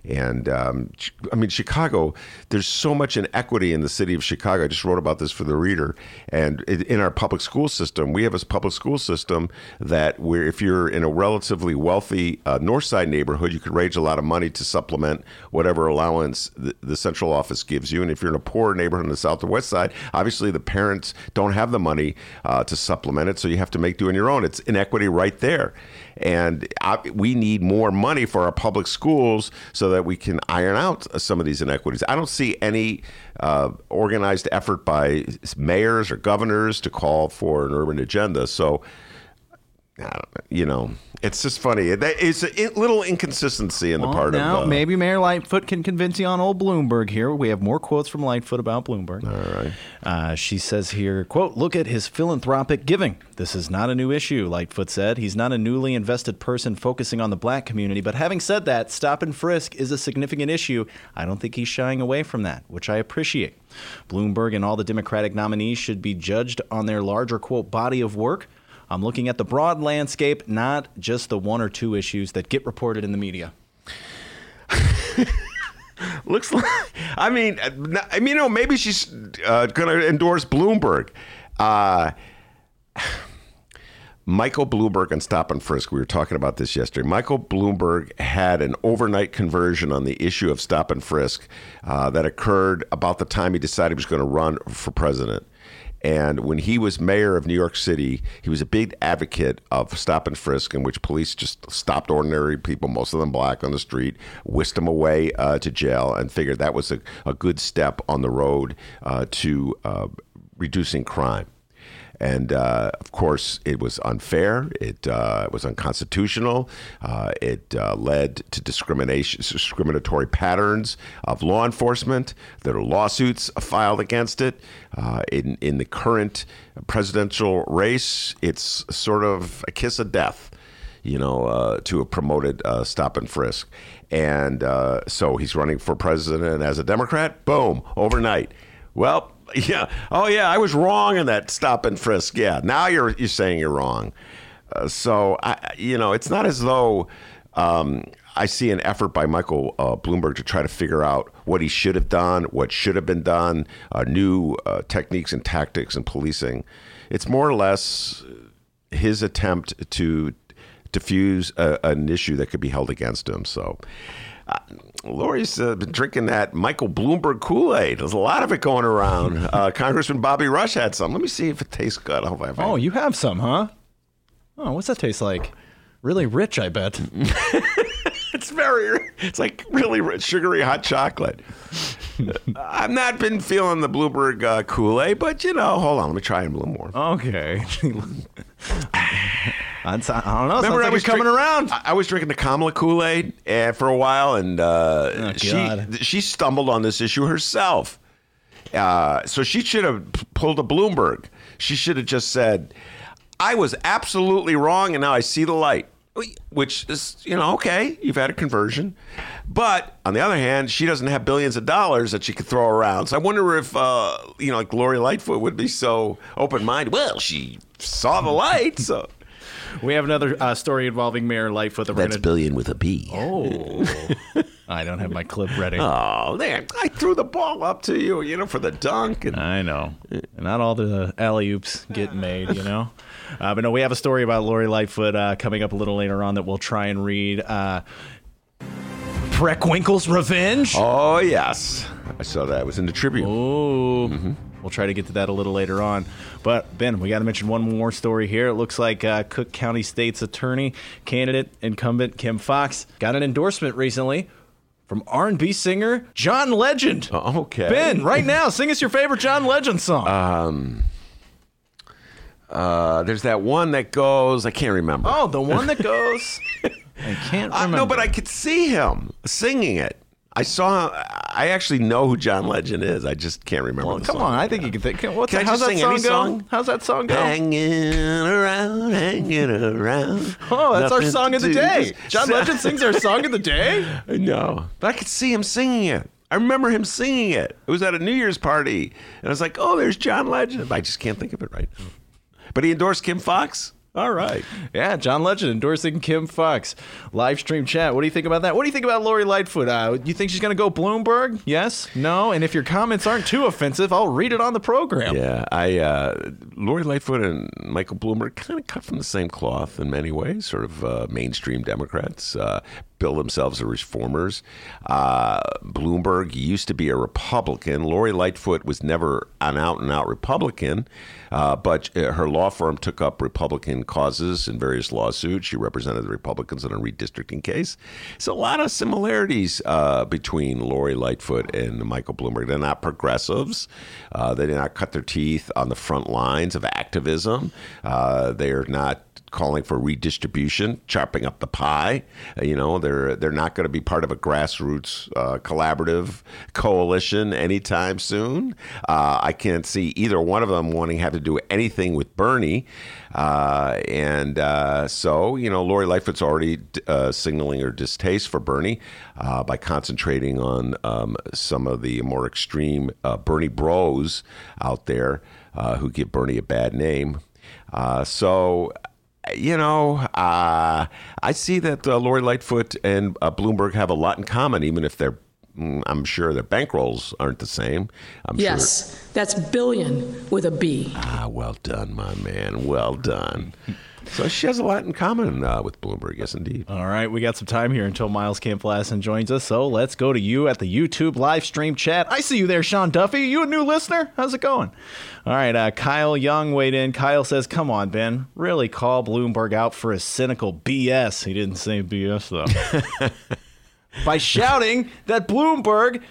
And um, I mean, Chicago, there's so much inequity in the city of Chicago. I just wrote about this for the reader. And in our public school system, we have a public school system that where if you're in a relatively wealthy uh, north side neighborhood, you could raise a lot of money to supplement whatever allowance the, the central office gives you. And if you're in a poor neighborhood on the south or west side, obviously the parents don't have the money uh, to supplement it. So you have to make do on your own. It's inequity right there. And I, we need more money for our public schools so that we can iron out some of these inequities. I don't see any uh, organized effort by mayors or governors to call for an urban agenda. So, you know, it's just funny. It's a little inconsistency in the well, part now, of. Uh, maybe Mayor Lightfoot can convince you on old Bloomberg here. We have more quotes from Lightfoot about Bloomberg. All right. Uh, she says here, quote, look at his philanthropic giving. This is not a new issue, Lightfoot said. He's not a newly invested person focusing on the black community. But having said that, stop and frisk is a significant issue. I don't think he's shying away from that, which I appreciate. Bloomberg and all the Democratic nominees should be judged on their larger, quote, body of work I'm looking at the broad landscape, not just the one or two issues that get reported in the media. Looks like, I mean, I mean, you know, maybe she's uh, going to endorse Bloomberg. Uh, Michael Bloomberg and Stop and Frisk. We were talking about this yesterday. Michael Bloomberg had an overnight conversion on the issue of Stop and Frisk uh, that occurred about the time he decided he was going to run for president. And when he was mayor of New York City, he was a big advocate of stop and frisk, in which police just stopped ordinary people, most of them black, on the street, whisked them away uh, to jail, and figured that was a, a good step on the road uh, to uh, reducing crime. And uh, of course, it was unfair. It uh, was unconstitutional. Uh, it uh, led to discrimination, discriminatory patterns of law enforcement. There are lawsuits filed against it. Uh, in in the current presidential race, it's sort of a kiss of death you know, uh, to a promoted uh, stop and frisk. And uh, so he's running for president as a Democrat. Boom, overnight. Well, yeah. Oh, yeah. I was wrong in that stop and frisk. Yeah. Now you're you're saying you're wrong. Uh, so I, you know, it's not as though um, I see an effort by Michael uh, Bloomberg to try to figure out what he should have done, what should have been done, uh, new uh, techniques and tactics and policing. It's more or less his attempt to diffuse a, an issue that could be held against him. So. Lori's uh, been drinking that Michael Bloomberg Kool Aid. There's a lot of it going around. Uh, Congressman Bobby Rush had some. Let me see if it tastes good. I I oh, you have some, huh? Oh, what's that taste like? Really rich, I bet. it's very, it's like really rich, sugary hot chocolate. I've not been feeling the Bloomberg uh, Kool Aid, but you know, hold on, let me try it a little more. Okay. I don't know. Remember, like I was coming drink, around. I, I, was drinking the Kamala Kool Aid uh, for a while, and uh, oh, she she stumbled on this issue herself. Uh, so she should have pulled a Bloomberg. She should have just said, "I was absolutely wrong, and now I see the light." Which is, you know, okay, you've had a conversion. But on the other hand, she doesn't have billions of dollars that she could throw around. So I wonder if, uh, you know, like Lori Lightfoot would be so open minded. Well, she saw the light, so we have another uh, story involving Mayor Lightfoot. That That's gonna... billion with a B. Oh. I don't have my clip ready. Oh, man. I threw the ball up to you, you know, for the dunk. And... I know. Not all the alley oops get made, you know. Uh, but no, we have a story about Lori Lightfoot uh, coming up a little later on that we'll try and read. Uh, Preckwinkle's Revenge? Oh, yes. I saw that. It was in the Tribune. Oh. Mm-hmm. We'll try to get to that a little later on. But Ben, we got to mention one more story here. It looks like uh, Cook County State's attorney candidate incumbent Kim Foxx got an endorsement recently from R&B singer John Legend. Oh, okay. Ben, right now, sing us your favorite John Legend song. Um uh, there's that one that goes. I can't remember. Oh, the one that goes. I can't remember. Uh, no, but I could see him singing it. I saw. I actually know who John Legend is. I just can't remember. Well, come song. on, I think you can think. What's can the, how's that song? Song? How's that song go? Hanging around, hanging around. Oh, that's our song of the day. John Legend sings our song of the day. No, but I could see him singing it. I remember him singing it. It was at a New Year's party, and I was like, "Oh, there's John Legend." I just can't think of it right now. But he endorsed Kim Foxx. All right. Yeah, John Legend endorsing Kim Foxx. Live stream chat. What do you think about that? What do you think about Lori Lightfoot? Uh, you think she's going to go Bloomberg? Yes? No? And if your comments aren't too offensive, I'll read it on the program. Yeah, I uh, Lori Lightfoot and Michael Bloomberg kind of cut from the same cloth in many ways. Sort of uh, mainstream Democrats. Bill themselves as reformers. Uh, Bloomberg used to be a Republican. Lori Lightfoot was never an out and out Republican, uh, but uh, her law firm took up Republican causes in various lawsuits. She represented the Republicans in a redistricting case. So a lot of similarities uh, between Lori Lightfoot and Michael Bloomberg. They're not progressives. Uh, they did not cut their teeth on the front lines of activism. Uh, they're not calling for redistribution, chopping up the pie. Uh, you know, they're they're not going to be part of a grassroots uh, collaborative coalition anytime soon. Uh, I can't see either one of them wanting to have to do anything with Bernie. Uh, and uh, so, you know, Lori Lightfoot's already uh, signaling her distaste for Bernie by concentrating on um, some of the more extreme Bernie bros out there who give Bernie a bad name. So you know, uh, I see that uh, Lori Lightfoot and uh, Bloomberg have a lot in common, even if they're, mm, I'm sure their bankrolls aren't the same. I'm yes, sure. that's billion with a B. Ah, well done, my man. Well done. So she has a lot in common uh, with Bloomberg, yes, indeed. All right, we got some time here until Miles Kampf-Lassin joins us. So let's go to you at the YouTube live stream chat. I see you there, Sean Duffy. You a new listener? How's it going? All right, uh, Kyle Young weighed in. Kyle says, "Come on, Ben, really call Bloomberg out for his cynical BS." He didn't say BS though. By shouting that Bloomberg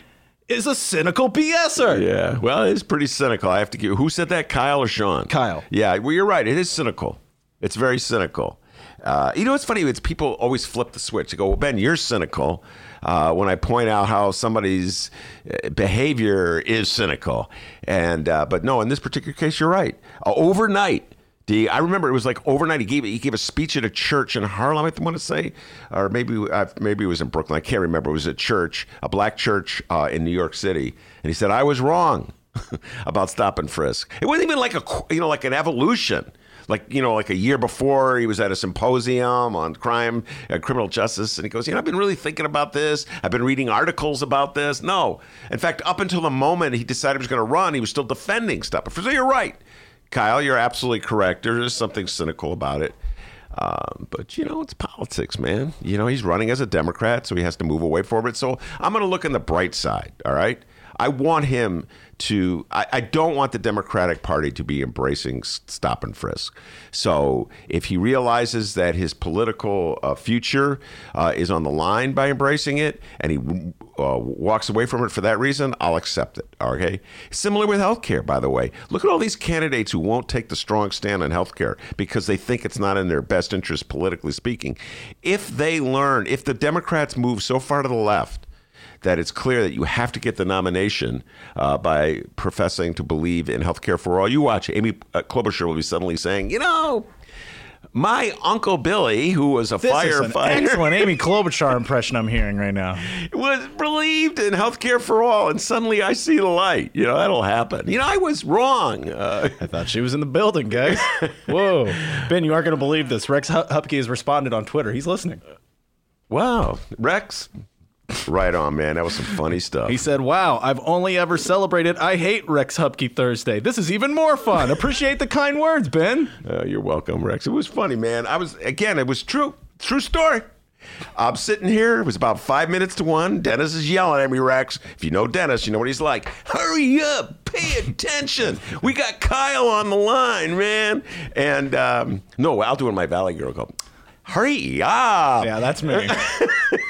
is a cynical BSer. Yeah, well, it's pretty cynical. I have to give. Who said that, Kyle or Sean? Kyle. Yeah, well, you're right. It is cynical. It's very cynical. Uh, you know what's funny? It's people always flip the switch. They go, "Well, Ben, you're cynical." Uh, when I point out how somebody's uh, behavior is cynical, and uh, but no, in this particular case, you're right. Uh, overnight, D, I remember it was like overnight. He gave he gave a speech at a church in Harlem. I want to say, or maybe uh, maybe it was in Brooklyn. I can't remember. It was a church, a black church in New York City, and he said, "I was wrong about stop and frisk." It wasn't even like a you know like an evolution like you know like a year before he was at a symposium on crime uh, criminal justice and he goes you know i've been really thinking about this. I've been reading articles about this. No. In fact up until the moment he decided he was going to run he was still defending stuff. So you're right. Kyle you're absolutely correct. There is something cynical about it. Um, but you know, it's politics, man. You know, he's running as a Democrat, so he has to move away from it. So I'm going to look on the bright side. All right, I want him to I, I, don't want the Democratic Party to be embracing stop and frisk. So if he realizes that his political uh, future uh, is on the line by embracing it, and he uh, walks away from it for that reason, I'll accept it. Okay. Similar with healthcare, by the way. Look at all these candidates who won't take the strong stand on healthcare because they think it's not in their best interest, politically speaking. If they learn, if the Democrats move so far to the left that it's clear that you have to get the nomination uh, by professing to believe in health care for all. You watch, Amy uh, Klobuchar will be suddenly saying, you know, my uncle Billy, who was a this firefighter, excellent Amy Klobuchar impression I'm hearing right now, was believed in health care for all, and suddenly I see the light. You know that'll happen. You know I was wrong. Uh, I thought she was in the building, guys. Whoa, Ben, you aren't going to believe this. Rex Huppke has responded on Twitter. He's listening. Wow, Rex, Right on, man. That was some funny stuff. He said, Wow, I've only ever celebrated I Hate Rex Huppke Thursday. This is even more fun. Appreciate the kind words, Ben. Uh, you're welcome, Rex. It was funny, man. I was, again, it was true. True story. I'm sitting here. It was about five minutes to one. Dennis is yelling at me, Rex. If you know Dennis, you know what he's like. Hurry up. Pay attention. We got Kyle on the line, man. And um, no, I'll do it in my Valley Girl go. Hurry up. Yeah, that's me.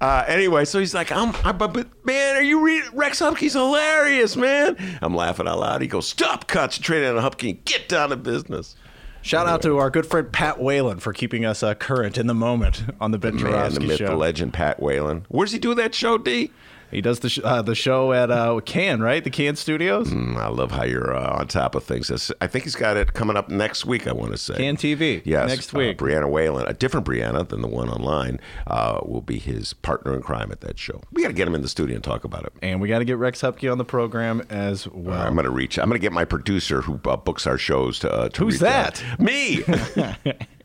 Uh, anyway, so he's like, I'm, I, but, but man, are you reading? Rex Huppke's hilarious, man. I'm laughing out loud. He goes, stop concentrating on Huppke and get down to business. Shout anyway. out to our good friend Pat Whalen for keeping us uh, current in the moment on the Ben Joravsky the myth, show. The legend Pat Whalen. Where's he do that show, D? He does the sh- uh, the show at uh, Can, right? The Can Studios. Mm, I love how you're uh, on top of things. I think he's got it coming up next week. I want to say Can TV. Yes, next uh, week. Brianna Whalen, a different Brianna than the one online, uh, will be his partner in crime at that show. We got to get him in the studio and talk about it. and we got to get Rex Huppke on the program as well. I'm going to reach. I'm going to get my producer who uh, books our shows to. Uh, to Who's out. that? Me.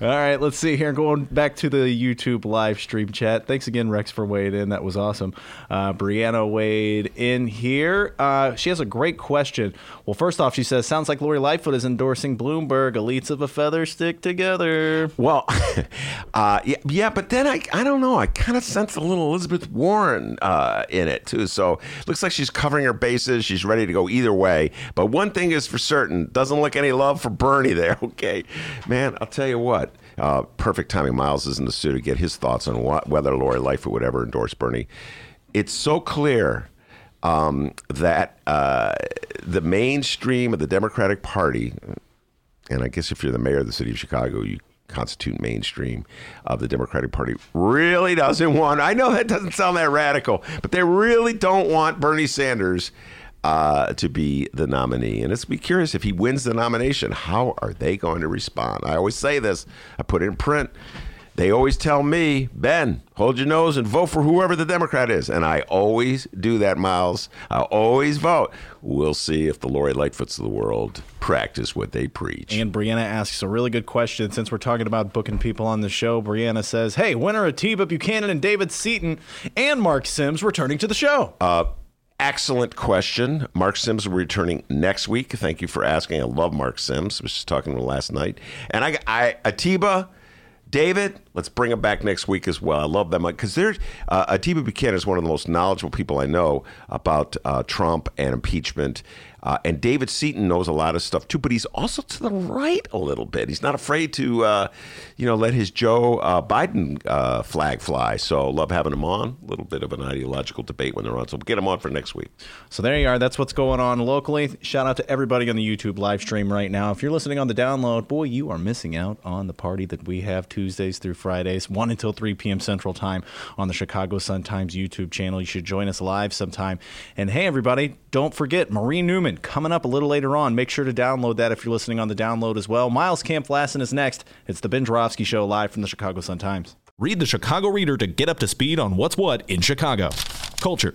All right, let's see here. Going back to the YouTube live stream chat. Thanks again, Rex, for weighing in. That was awesome. Uh, Brianna weighed in here. Uh, she has a great question. Well, first off, she says, "Sounds like Lori Lightfoot is endorsing Bloomberg. Elites of a feather stick together." Well, uh, yeah, yeah, but then I, I don't know. I kind of sense a little Elizabeth Warren uh, in it too. So looks like she's covering her bases. She's ready to go either way. But one thing is for certain: doesn't look any love for Bernie there. Okay, man, I'll tell you what. Uh, perfect timing. Miles is in the studio to get his thoughts on what, whether Lori Lightfoot would ever endorse Bernie. It's so clear um, that uh, the mainstream of the Democratic Party and I guess if you're the mayor of the city of Chicago, you constitute mainstream of the Democratic Party, really doesn't want. I know that doesn't sound that radical, but they really don't want Bernie Sanders uh, to be the nominee. And let's be curious if he wins the nomination, how are they going to respond? I always say this, I put it in print. They always tell me, Ben, hold your nose and vote for whoever the Democrat is. And I always do that, Miles. I always vote. We'll see if the Lori Lightfoots of the world practice what they preach. And Brianna asks a really good question. Since we're talking about booking people on the show, Brianna says, "Hey, when are Atiba Buchanan and David Seaton and Mark Sims returning to the show?" Uh, excellent question. Mark Sims will be returning next week. Thank you for asking. I love Mark Sims. I was just talking to him last night. And I, I Atiba, David, let's bring them back next week as well. I love them because there's uh, Atiba Buchanan is one of the most knowledgeable people I know about uh, Trump and impeachment. Uh, and David Seaton knows a lot of stuff too, but he's also to the right a little bit. He's not afraid to, uh, you know, let his Joe uh, Biden uh, flag fly. So love having him on. A little bit of an ideological debate when they're on. So get him on for next week. So there you are. That's what's going on locally. Shout out to everybody on the YouTube live stream right now. If you're listening on the download, boy, you are missing out on the party that we have Tuesdays through Fridays, 1 until 3 p.m. Central Time on the Chicago Sun Times YouTube channel. You should join us live sometime. And hey, everybody, don't forget Maureen Newman coming up a little later on. Make sure to download that if you're listening on the download as well. Miles Kampf-Lassin is next. It's the Ben Joravsky Show live from the Chicago Sun Times. Read the Chicago Reader to get up to speed on what's what in Chicago. Culture,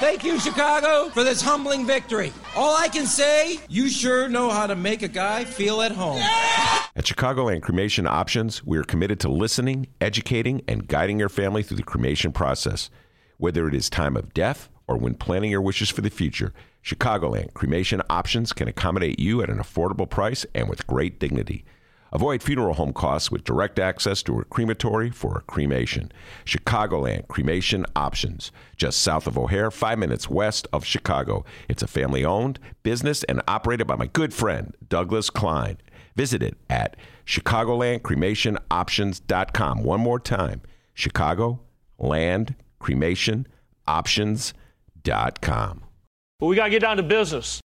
Thank you, Chicago, for this humbling victory. All I can say, you sure know how to make a guy feel at home. At Chicagoland Cremation Options, we are committed to listening, educating, and guiding your family through the cremation process. Whether it is time of death or when planning your wishes for the future, Chicagoland Cremation Options can accommodate you at an affordable price and with great dignity. Avoid funeral home costs with direct access to a crematory for a cremation. Chicagoland Cremation Options, just south of O'Hare, five minutes west of Chicago. It's a family owned business and operated by my good friend, Douglas Klein. Visit it at ChicagolandCremationOptions.com. One more time Chicago Land Cremation we got to get down to business.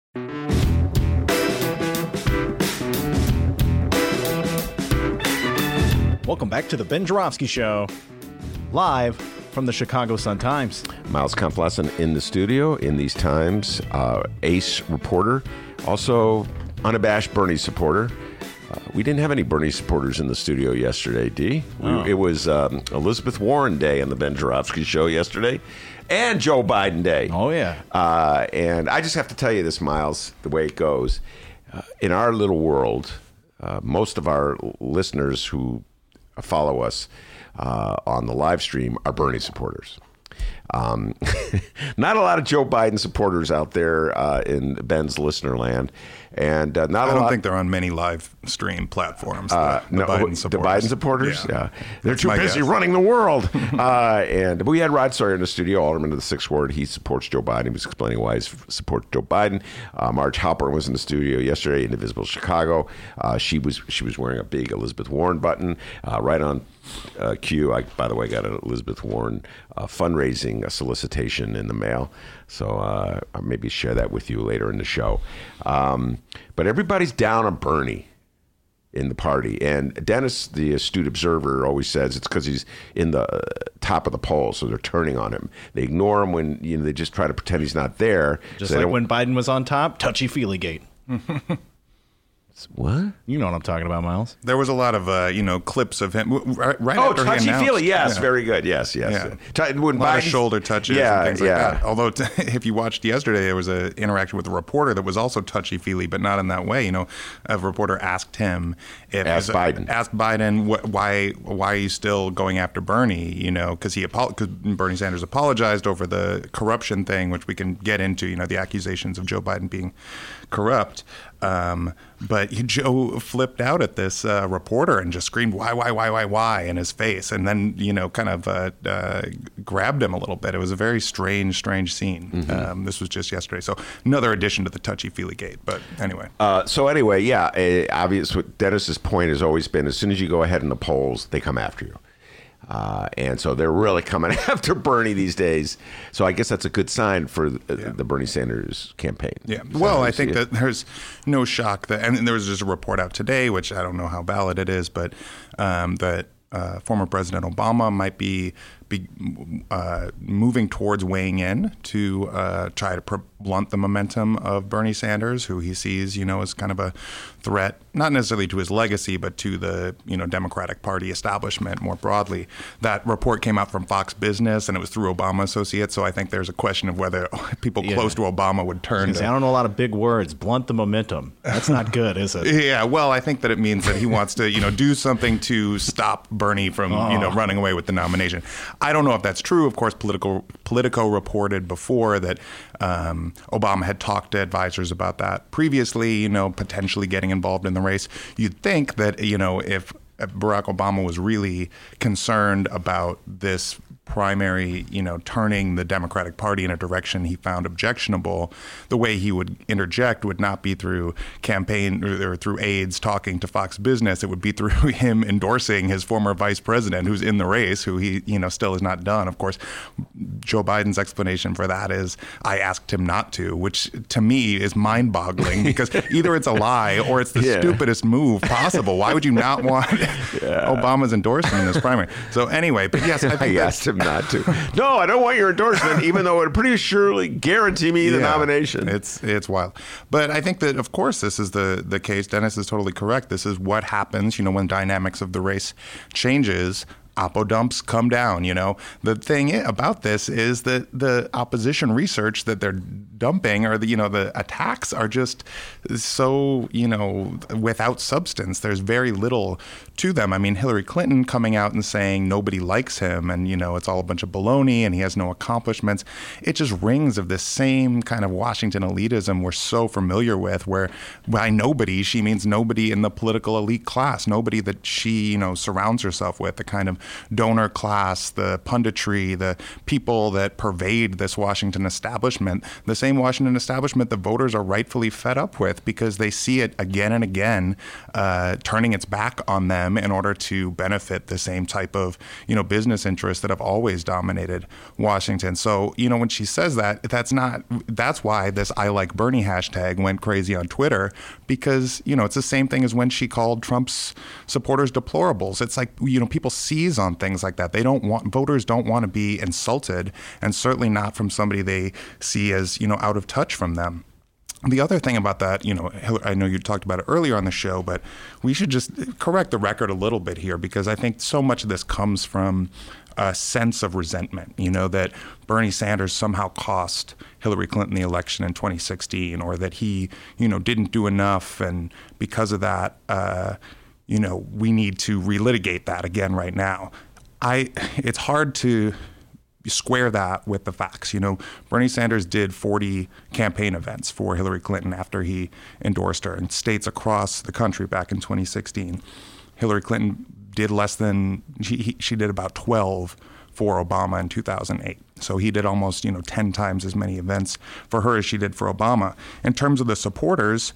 Welcome back to the Ben Joravsky Show, live from the Chicago Sun Times. Miles Kampf-Lassin in the studio in these times, uh, ace reporter, also unabashed Bernie supporter. Uh, we didn't have any Bernie supporters in the studio yesterday, D. We, Oh. It was um, Elizabeth Warren Day on the Ben Joravsky Show yesterday, and Joe Biden Day. Oh, yeah. Uh, and I just have to tell you this, Miles, the way it goes. Uh, in our little world, uh, most of our listeners who follow us uh, on the live stream are Bernie supporters. Um, not a lot of Joe Biden supporters out there uh, in Ben's listener land, and uh, not I a don't lot. think they're on many live stream platforms. The, Uh, the no, Biden the supporters. Biden supporters, yeah, they're That's too busy guess. running the world. uh, and we had Rod Sawyer in the studio, Alderman of the Sixth Ward. He supports Joe Biden. He was explaining why he supports Joe Biden. Uh, Marj Halperin was in the studio yesterday, Indivisible Chicago. Uh, she was she was wearing a big Elizabeth Warren button uh, right on uh, cue. I, by the way, got an Elizabeth Warren uh, fundraising uh, solicitation in the mail. So uh, I'll maybe share that with you later in the show. Um, but everybody's down on Bernie in the party. And Dennis, the astute observer, always says it's because he's in the uh, top of the poll, so they're turning on him. They ignore him when you know they just try to pretend he's not there. Just So like when Biden was on top, touchy feely gate. what? You know what I'm talking about, Miles. There was a lot of uh, you know clips of him right, right Oh, after he touchy announced. feely. Yes, Yeah. very good. Yes, yes. Yeah. T- when a lot of shoulder touches Yeah, and things like yeah. that. Although, t- if you watched yesterday, there was an interaction with a reporter that was also touchy feely, but not in that way. You know, a reporter asked him if Asked Biden. asked Biden wh- why why are you still going after Bernie? You know, because he because Bernie Sanders apologized over the corruption thing, which we can get into. You know, the accusations of Joe Biden being corrupt. Um, but Joe flipped out at this uh, reporter and just screamed "Why, why, why, why, why?" in his face, and then you know, kind of uh, uh, grabbed him a little bit. It was a very strange, strange scene. Mm-hmm. Um, this was just yesterday, so another addition to the touchy feely gate. But anyway, Uh, so anyway, yeah, uh, obvious. What Dennis's point has always been: as soon as you go ahead in the polls, they come after you. Uh, and so they're really coming after Bernie these days. So I guess that's a good sign for the, the Bernie Sanders campaign. Yeah. So Well, I think that there's no shock that, and there was just a report out today, which I don't know how valid it is, but um, that uh, former President Obama might be be uh, moving towards weighing in to uh, try to blunt the momentum of Bernie Sanders, who he sees, you know, as kind of a threat, not necessarily to his legacy, but to the you know Democratic Party establishment more broadly. That report came out from Fox Business, and it was through Obama Associates. So I think there's a question of whether people Yeah. close to Obama would turn. Because To, I don't know a lot of big words. Blunt the momentum. That's not good, is it? yeah, well, I think that it means that he wants to, you know, do something to stop Bernie from, you know, running away with the nomination. I don't know if that's true. Of course, Politico Politico reported before that um, Obama had talked to advisors about that previously. You know, potentially getting involved in the race. You'd think that you know if Barack Obama was really concerned about this primary, you know, turning the Democratic Party in a direction he found objectionable, the way he would interject would not be through campaign or, through aides talking to Fox Business. It would be through him endorsing his former vice president, who's in the race, who he, you know, still has not done. Of course, Joe Biden's explanation for that is I asked him not to, which to me is mind-boggling because either it's a lie or it's the Yeah. stupidest move possible. Why would you not want Obama's endorsement in this primary? So anyway, but yes, I I think asked him not to. No, I don't want your endorsement, even though it would pretty surely guarantee me the Yeah, nomination. It's it's wild, but I think that of course this is the the case. Dennis is totally correct. This is what happens, you know, when dynamics of the race changes. Oppo dumps come down. You know, the thing about this is that the opposition research that they're dumping, or the you know the attacks, are just so you know without substance. There's very little to them. I mean, Hillary Clinton coming out and saying nobody likes him, and you know it's all a bunch of baloney, and he has no accomplishments. It just rings of this same kind of Washington elitism we're so familiar with, where by nobody she means nobody in the political elite class, nobody that she you know surrounds herself with, the kind of donor class, the punditry, the people that pervade this Washington establishment, the same Washington establishment the voters are rightfully fed up with because they see it again and again uh, turning its back on them in order to benefit the same type of you know business interests that have always dominated Washington. So you know when she says that, that's not that's why this I like Bernie hashtag went crazy on Twitter because you know it's the same thing as when she called Trump's supporters deplorables. It's like you know people seize on things like that. They don't want voters don't want to be insulted, and certainly not from somebody they see as you know out of touch from them. The other thing about that, you know, I know you talked about it earlier on the show, but we should just correct the record a little bit here because I think so much of this comes from a sense of resentment, you know, that Bernie Sanders somehow cost Hillary Clinton the election in 2016 or that he, you know, didn't do enough. And because of that, uh, you know, we need to relitigate that again right now. I, it's hard to square that with the facts. You know, Bernie Sanders did 40 campaign events for Hillary Clinton after he endorsed her in states across the country back in 2016. Hillary Clinton did less than she she did about 12 for Obama in 2008. So he did almost, you know, 10 times as many events for her as she did for Obama. In terms of the supporters,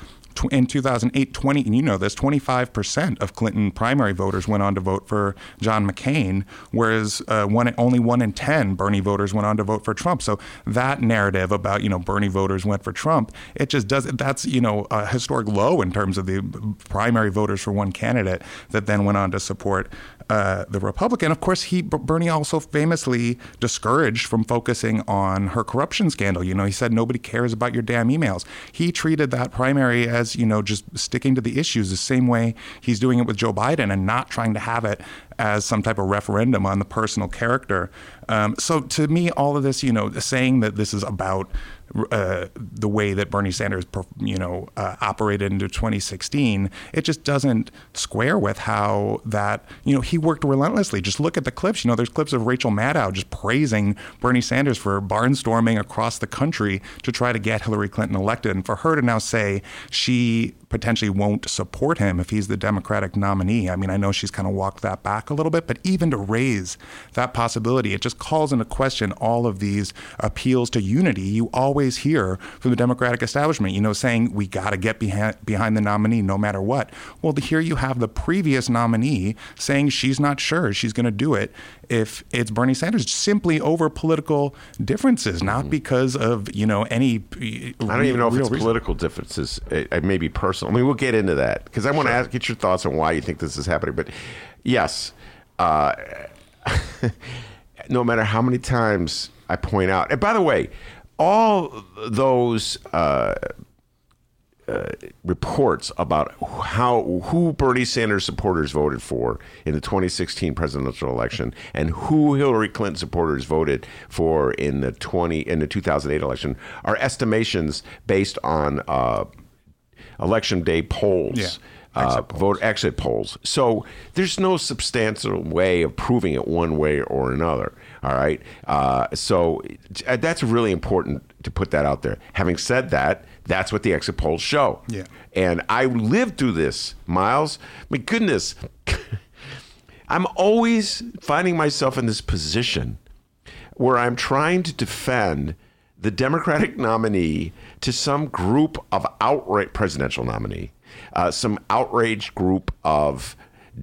in 2008, 20, and you know this, 25% of Clinton primary voters went on to vote for John McCain, whereas uh, one, only one in 10 Bernie voters went on to vote for Trump. So that narrative about, you know, Bernie voters went for Trump, it just does, that's, you know, a historic low in terms of the primary voters for one candidate that then went on to support uh, the Republican. Of course, he Bernie also famously discouraged from focusing on her corruption scandal. You know, he said nobody cares about your damn emails. He treated that primary as you know just sticking to the issues the same way he's doing it with Joe Biden and not trying to have it as some type of referendum on the personal character. Um, so to me, all of this, you know, saying that this is about uh, the way that Bernie Sanders, you know, uh, operated into 2016, it just doesn't square with how that, you know, he worked relentlessly. Just look at the clips. You know, there's clips of Rachel Maddow just praising Bernie Sanders for barnstorming across the country to try to get Hillary Clinton elected. And for her to now say she potentially won't support him if he's the Democratic nominee. I mean, I know she's kind of walked that back a little bit, but even to raise that possibility, it just calls into question all of these appeals to unity you always hear from the Democratic establishment, you know, saying we got to get behind, behind the nominee no matter what. Well, here you have the previous nominee saying she's not sure she's going to do it if it's Bernie Sanders simply over political differences, not mm-hmm. because of, you know, any. I don't even know if it's reason. political differences. It, it may be personal personal. I mean, we'll get into that because I want to sure. get your thoughts on why you think this is happening. But yes, uh, no matter how many times I point out, and by the way, all those uh, uh, reports about how who Bernie Sanders supporters voted for in the 2016 presidential election and who Hillary Clinton supporters voted for in the 20 in the 2008 election are estimations based on uh, election day polls. Yeah. Uh, polls. vote exit polls. So there's no substantial way of proving it one way or another. All right. Uh, so uh, that's really important to put that out there. Having said that, that's what the exit polls show. Yeah. And I lived through this, Miles. My goodness. I'm always finding myself in this position where I'm trying to defend the Democratic nominee to some group of outright presidential nominee, uh, some outraged group of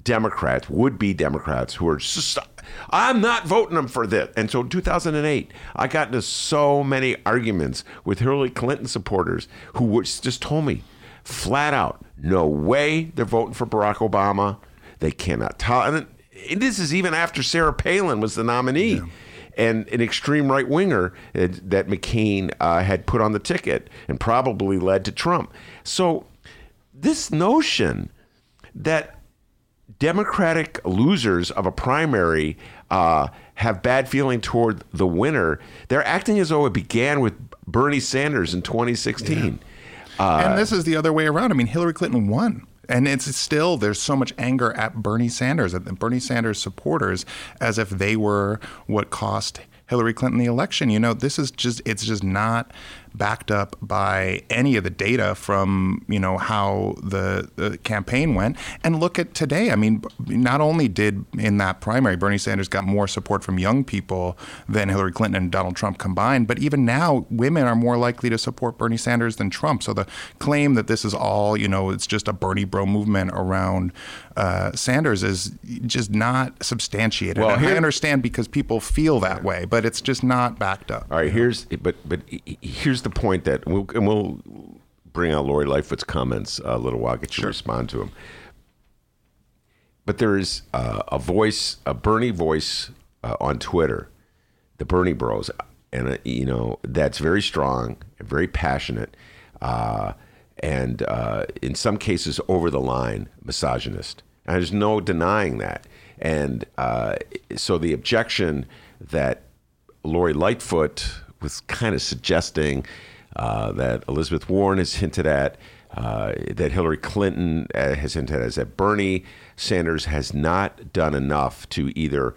Democrats, would be Democrats, who are just, I'm not voting them for this. And so in 2008, I got into so many arguments with Hillary Clinton supporters who just told me flat out, no way they're voting for Barack Obama. They cannot tell. And this is even after Sarah Palin was the nominee. Yeah and an extreme right winger that McCain uh, had put on the ticket and probably led to Trump. So, this notion that Democratic losers of a primary uh, have bad feeling toward the winner, they're acting as though it began with Bernie Sanders in 2016. Yeah. Uh, and this is the other way around. I mean, Hillary Clinton won and it's still there's so much anger at Bernie Sanders, at the Bernie Sanders supporters, as if they were what cost Hillary Clinton the election. You know, this is just it's just not backed up by any of the data from you know how the, the, campaign went. And look at today. I mean, not only did in that primary Bernie Sanders got more support from young people than Hillary Clinton and Donald Trump combined, but even now women are more likely to support Bernie Sanders than Trump. So the claim that this is all you know it's just a Bernie bro movement around uh, Sanders is just not substantiated. Well, here, I understand because people feel that way, but it's just not backed up. All right, here's but but here's the point that we'll, and we'll bring out Lori Lightfoot's comments a little while, get you sure. to respond to them. But there is uh, a voice, a Bernie voice uh, on Twitter, the Bernie Bros, and uh, you know that's very strong, very passionate, uh, and uh, in some cases over the line misogynist. And there's no denying that. And uh, so the objection that Lori Lightfoot was kind of suggesting uh, that Elizabeth Warren has hinted at, uh, that Hillary Clinton uh, has hinted at, that Bernie Sanders has not done enough to either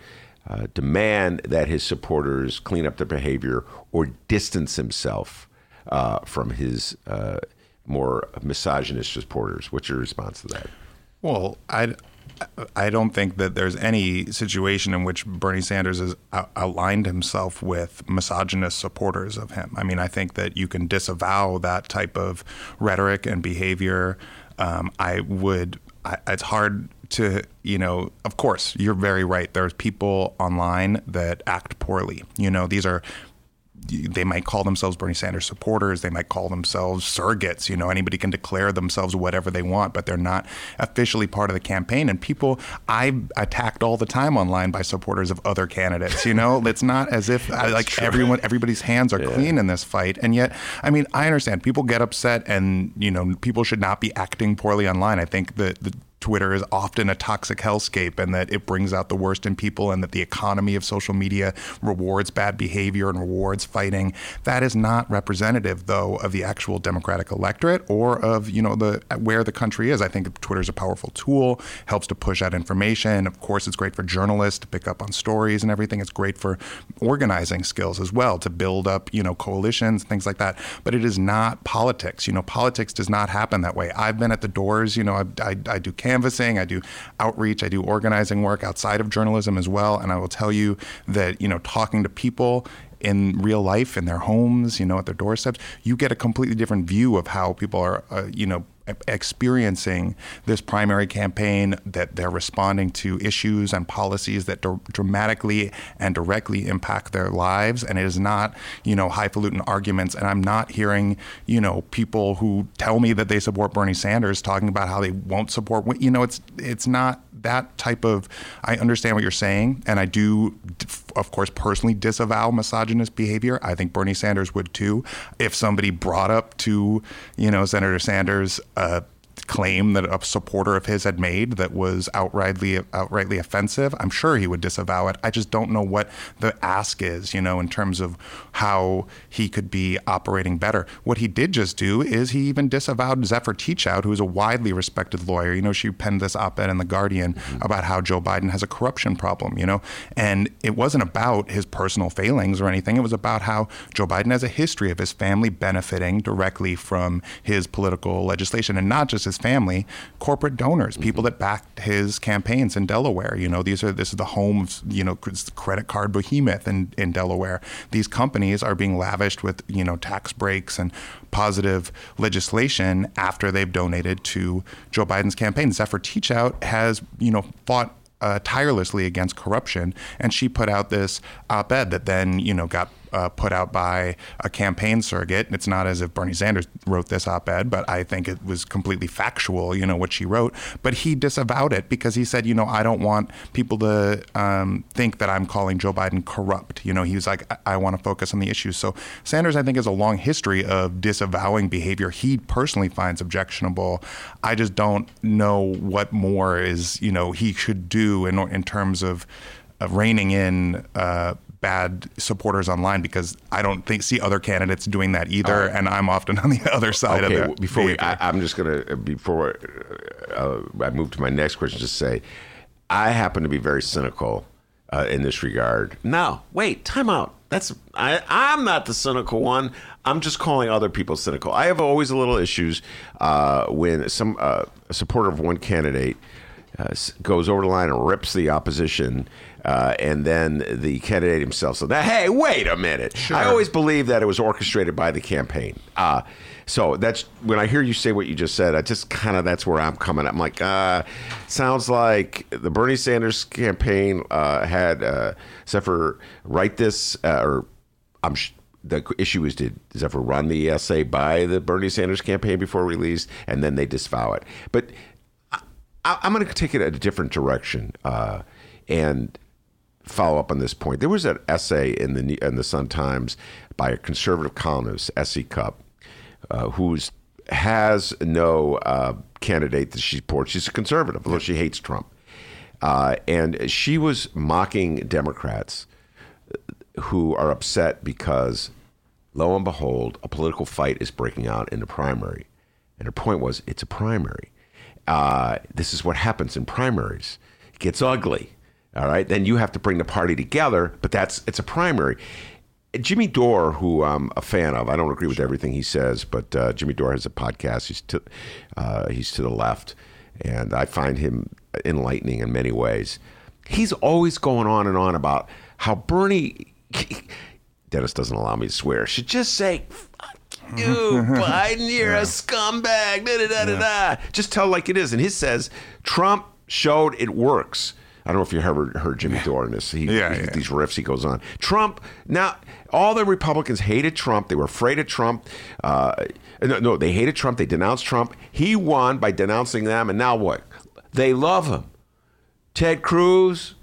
uh, demand that his supporters clean up their behavior or distance himself uh, from his uh, more misogynist supporters. What's your response to that? Well, I, I don't think that there's any situation in which Bernie Sanders has aligned himself with misogynist supporters of him. I mean, I think that you can disavow that type of rhetoric and behavior. Um, I would. I, it's hard to you know of course you're very right there's people online that act poorly you know these are they might call themselves Bernie Sanders supporters. They might call themselves surrogates. You know, anybody can declare themselves whatever they want, but they're not officially part of the campaign. And people, I'm attacked all the time online by supporters of other candidates. You know, it's not as if I, like true. everyone, everybody's hands are yeah. clean in this fight. And yet, I mean, I understand people get upset, and you know, people should not be acting poorly online. I think that the Twitter is often a toxic hellscape and that it brings out the worst in people and that the economy of social media rewards bad behavior and rewards fighting. That is not representative though of the actual democratic electorate or of, you know, the where the country is. I think Twitter is a powerful tool, helps to push out information. Of course, it's great for journalists to pick up on stories and everything. It's great for organizing skills as well to build up, you know, coalitions, things like that. But it is not politics. You know, politics does not happen that way. I've been at the doors, you know, I, I, I do canvassing, I do outreach, I do organizing work outside of journalism as well. And I will tell you that, you know, talking to people in real life in their homes, you know, at their doorsteps, you get a completely different view of how people are, uh, you know, experiencing this primary campaign, that they're responding to issues and policies that dr- dramatically and directly impact their lives. And it is not, you know, highfalutin arguments. And I'm not hearing, you know, people who tell me that they support Bernie Sanders talking about how they won't support. You know, it's it's not that type of. I understand what you're saying, and I do, of course, personally disavow misogynist behavior. I think Bernie Sanders would too. If somebody brought up to, you know, Senator Sanders uh, claim that a supporter of his had made that was outrightly outrightly offensive, I'm sure he would disavow it. I just don't know what the ask is, you know, in terms of how he could be operating better. What he did just do is he even disavowed Zephyr Teachout, who's a widely respected lawyer. You know, she penned this op-ed in the Guardian mm-hmm. about how Joe Biden has a corruption problem, you know, and it wasn't about his personal failings or anything. It was about how Joe Biden has a history of his family benefiting directly from his political legislation and not just his family, corporate donors, mm-hmm. people that backed his campaigns in Delaware. You know, these are this is the home of you know credit card behemoth in, in Delaware. These companies are being lavished with you know tax breaks and positive legislation after they've donated to Joe Biden's campaign. Zephyr Teachout has you know fought uh, tirelessly against corruption, and she put out this op-ed that then you know got uh, put out by a campaign surrogate. It's not as if Bernie Sanders wrote this op-ed, but I think it was completely factual, you know, what she wrote. But he disavowed it because he said, you know, I don't want people to um, think that I'm calling Joe Biden corrupt. You know, he was like, I, I want to focus on the issues. So Sanders, I think, has a long history of disavowing behavior he personally finds objectionable. I just don't know what more is, you know, he should do in in terms of, of reining in. Uh, bad supporters online because I don't think see other candidates doing that either, right. and I'm often on the other side okay, of it. Before we, I, am just gonna before uh, I move to my next question, just say I happen to be very cynical uh, in this regard. No, wait, time out. That's I, I'm not the cynical one. I'm just calling other people cynical. I have always a little issues uh, when some uh, a supporter of one candidate uh, goes over the line and rips the opposition uh, and then the candidate himself So said, "Hey, wait a minute! Sure. I always believed that it was orchestrated by the campaign." Uh, so that's when I hear you say what you just said. I just kind of that's where I'm coming. I'm like, uh, sounds like the Bernie Sanders campaign uh, had uh, Zephyr write this, uh, or I'm. Sh- the issue is did Zephyr run the essay by the Bernie Sanders campaign before release, and then they disavow it. But I, am going to take it a different direction, uh, and follow up on this point. There was an essay in the in the Sun Times by a conservative columnist, S.E. Cupp, uh, who's has no uh, candidate that she supports. She's a conservative, although she hates Trump. Uh, and she was mocking Democrats who are upset because, lo and behold, a political fight is breaking out in the primary. And her point was, it's a primary. Uh, this is what happens in primaries. It gets ugly All right, then you have to bring the party together, but that's it's a primary. Jimmy Dore, who I'm a fan of, I don't agree with everything he says, but uh, Jimmy Dore has a podcast. He's to uh, he's to the left, and I find him enlightening in many ways. He's always going on and on about how Bernie. Dennis doesn't allow me to swear. Should just say, "Fuck you, Biden, you're a scumbag." Da, da, da, da. Just tell like it is. And his says Trump showed it works. I don't know if you ever heard Jimmy Dore in this. He, Yeah, he- yeah. These riffs he goes on. Trump now. All the Republicans hated Trump. They were afraid of Trump. Uh, no, no, they hated Trump. They denounced Trump. He won by denouncing them, and now what? They love him. Ted Cruz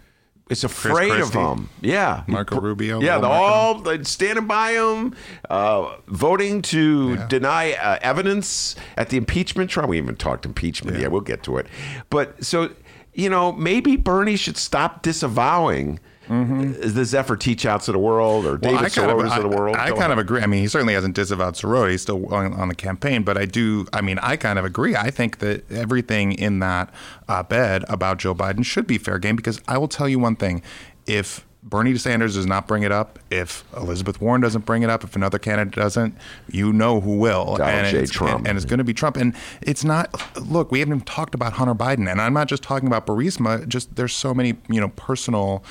is afraid of him. Yeah, Marco Rubio, Yeah, they're all they're standing by him, uh, voting to deny uh, evidence at the impeachment trial. We even talked impeachment Yeah, We'll get to it. But so you know, maybe Bernie should stop disavowing. The Zephyr Teachouts of the world or David Mm-hmm. I kind Sirotas of, the world. I, I kind of agree. I mean, he certainly hasn't disavowed Sirota. He's still on, on the campaign, but I do. I mean, I kind of agree. I think that everything in that op-ed about Joe Biden should be fair game because I will tell you one thing: if Bernie Sanders does not bring it up, if Elizabeth Warren doesn't bring it up, if another candidate doesn't, you know who will. Donald J. it's, Trump. And, and it's going to be Trump. And it's not. Look, we haven't even talked about Hunter Biden, and I'm not just talking about Burisma. Just there's so many, you know, personal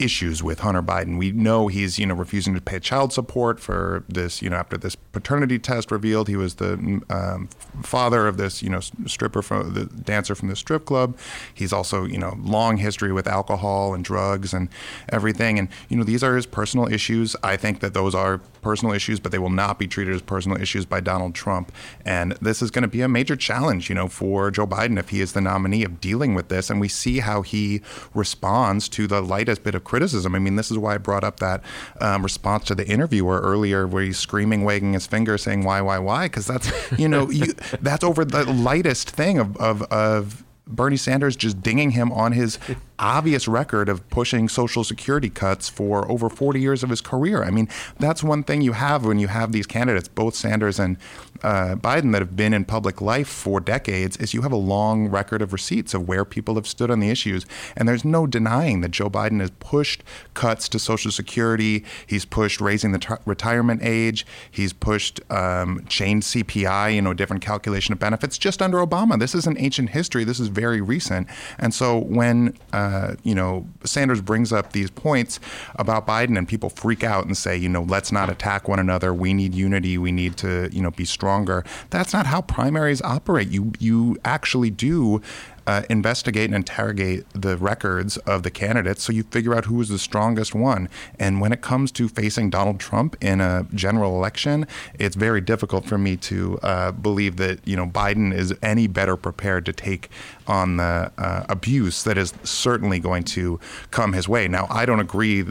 issues with Hunter Biden. We know he's, you know, refusing to pay child support for this, you know, after this paternity test revealed he was the um, father of this, you know, stripper from the dancer from the strip club. He's also, you know, long history with alcohol and drugs and everything. And, you know, these are his personal issues. I think that those are personal issues, but they will not be treated as personal issues by Donald Trump. And this is going to be a major challenge, you know, for Joe Biden if he is the nominee of dealing with this. And we see how he responds to the lightest bit of criticism. I mean, this is why I brought up that um, response to the interviewer earlier, where he's screaming, wagging his finger, saying "Why, why, why?" Because that's you know you, that's over the lightest thing of of. of Bernie Sanders just dinging him on his obvious record of pushing Social Security cuts for over 40 years of his career. I mean, that's one thing you have when you have these candidates, both Sanders and uh, Biden, that have been in public life for decades, is you have a long record of receipts of where people have stood on the issues. And there's no denying that Joe Biden has pushed cuts to Social Security. He's pushed raising the t- retirement age. He's pushed um, chained CPI, you know, different calculation of benefits just under Obama. This isn't ancient history. This is very recent. And so when, uh, you know, Sanders brings up these points about Biden and people freak out and say, you know, let's not attack one another. We need unity. We need to, you know, be stronger. That's not how primaries operate. You, you actually do uh, investigate and interrogate the records of the candidates so you figure out who is the strongest one. And when it comes to facing Donald Trump in a general election, it's very difficult for me to uh, believe that you know Biden is any better prepared to take on the uh, abuse that is certainly going to come his way. Now, I don't agree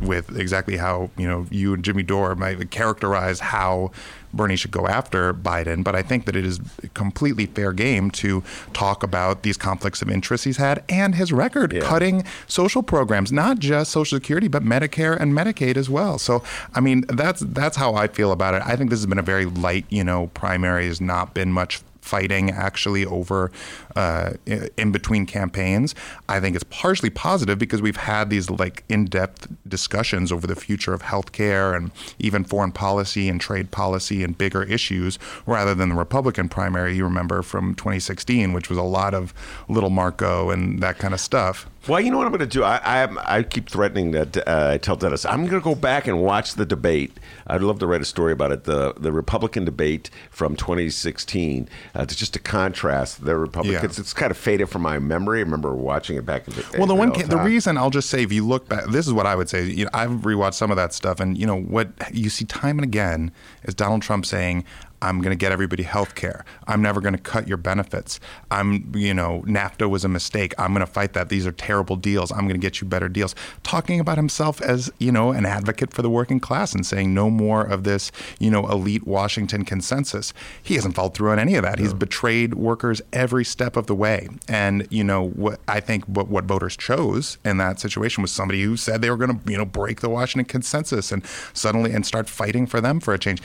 with exactly how you know you and Jimmy Dore might characterize how. Bernie should go after Biden, but I think that it is completely fair game to talk about these conflicts of interest he's had and his record cutting social programs, not just Social Security, but Medicare and Medicaid as well. So, I mean, that's that's how I feel about it. I think this has been a very light, you know, primary has not been much fighting actually over uh, in between campaigns. I think it's partially positive because we've had these like in-depth discussions over the future of healthcare and even foreign policy and trade policy and bigger issues, rather than the Republican primary. You remember from 2016, which was a lot of little Marco and that kind of stuff. Well, you know what I'm going to do? I, I I keep threatening that. Uh, I tell Dennis I'm going to go back and watch the debate. I'd love to write a story about it. The the Republican debate from 2016, uh, to just to contrast the Republicans. Yeah. It's kind of faded from my memory. I remember watching it back in the day. Well, the one, ca- the reason I'll just say, if you look back, this is what I would say. You know, I've rewatched some of that stuff, and you know what you see time and again is Donald Trump saying, "I'm going to get everybody health care. I'm never going to cut your benefits. I'm, you know, NAFTA was a mistake. I'm going to fight that. These are terrible deals. I'm going to get you better deals." Talking about himself as, you know, an advocate for the working class and saying no more of this, you know, elite Washington consensus. He hasn't followed through on any of that. He's betrayed workers every step of the way. And you know what I think what what voters chose in that situation was somebody who said they were going to you know break the Washington consensus and suddenly and start fighting for them for a change.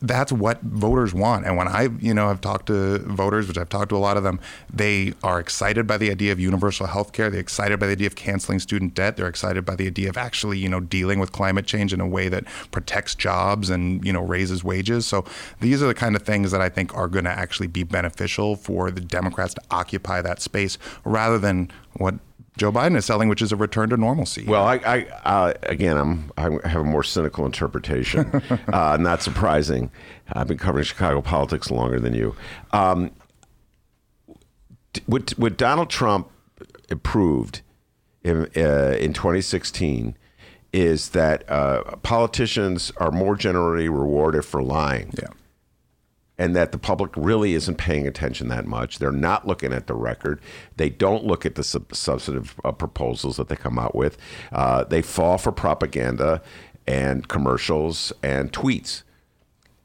That's what voters voters want. And when I, you know, have talked to voters, which I've talked to a lot of them, they are excited by the idea of universal health care. They're excited by the idea of canceling student debt. They're excited by the idea of actually, you know, dealing with climate change in a way that protects jobs and, you know, raises wages. So these are the kind of things that I think are going to actually be beneficial for the Democrats to occupy that space rather than what Joe Biden is selling, which is a return to normalcy. Well, I, I uh, again, I'm I have a more cynical interpretation. uh, not surprising. I've been covering Chicago politics longer than you. Um, what what Donald Trump approved in, uh, in 2016 is that uh, politicians are more generally rewarded for lying. Yeah and that the public really isn't paying attention that much. They're not looking at the record. They don't look at the sub- substantive uh, proposals that they come out with. Uh, they fall for propaganda and commercials and tweets.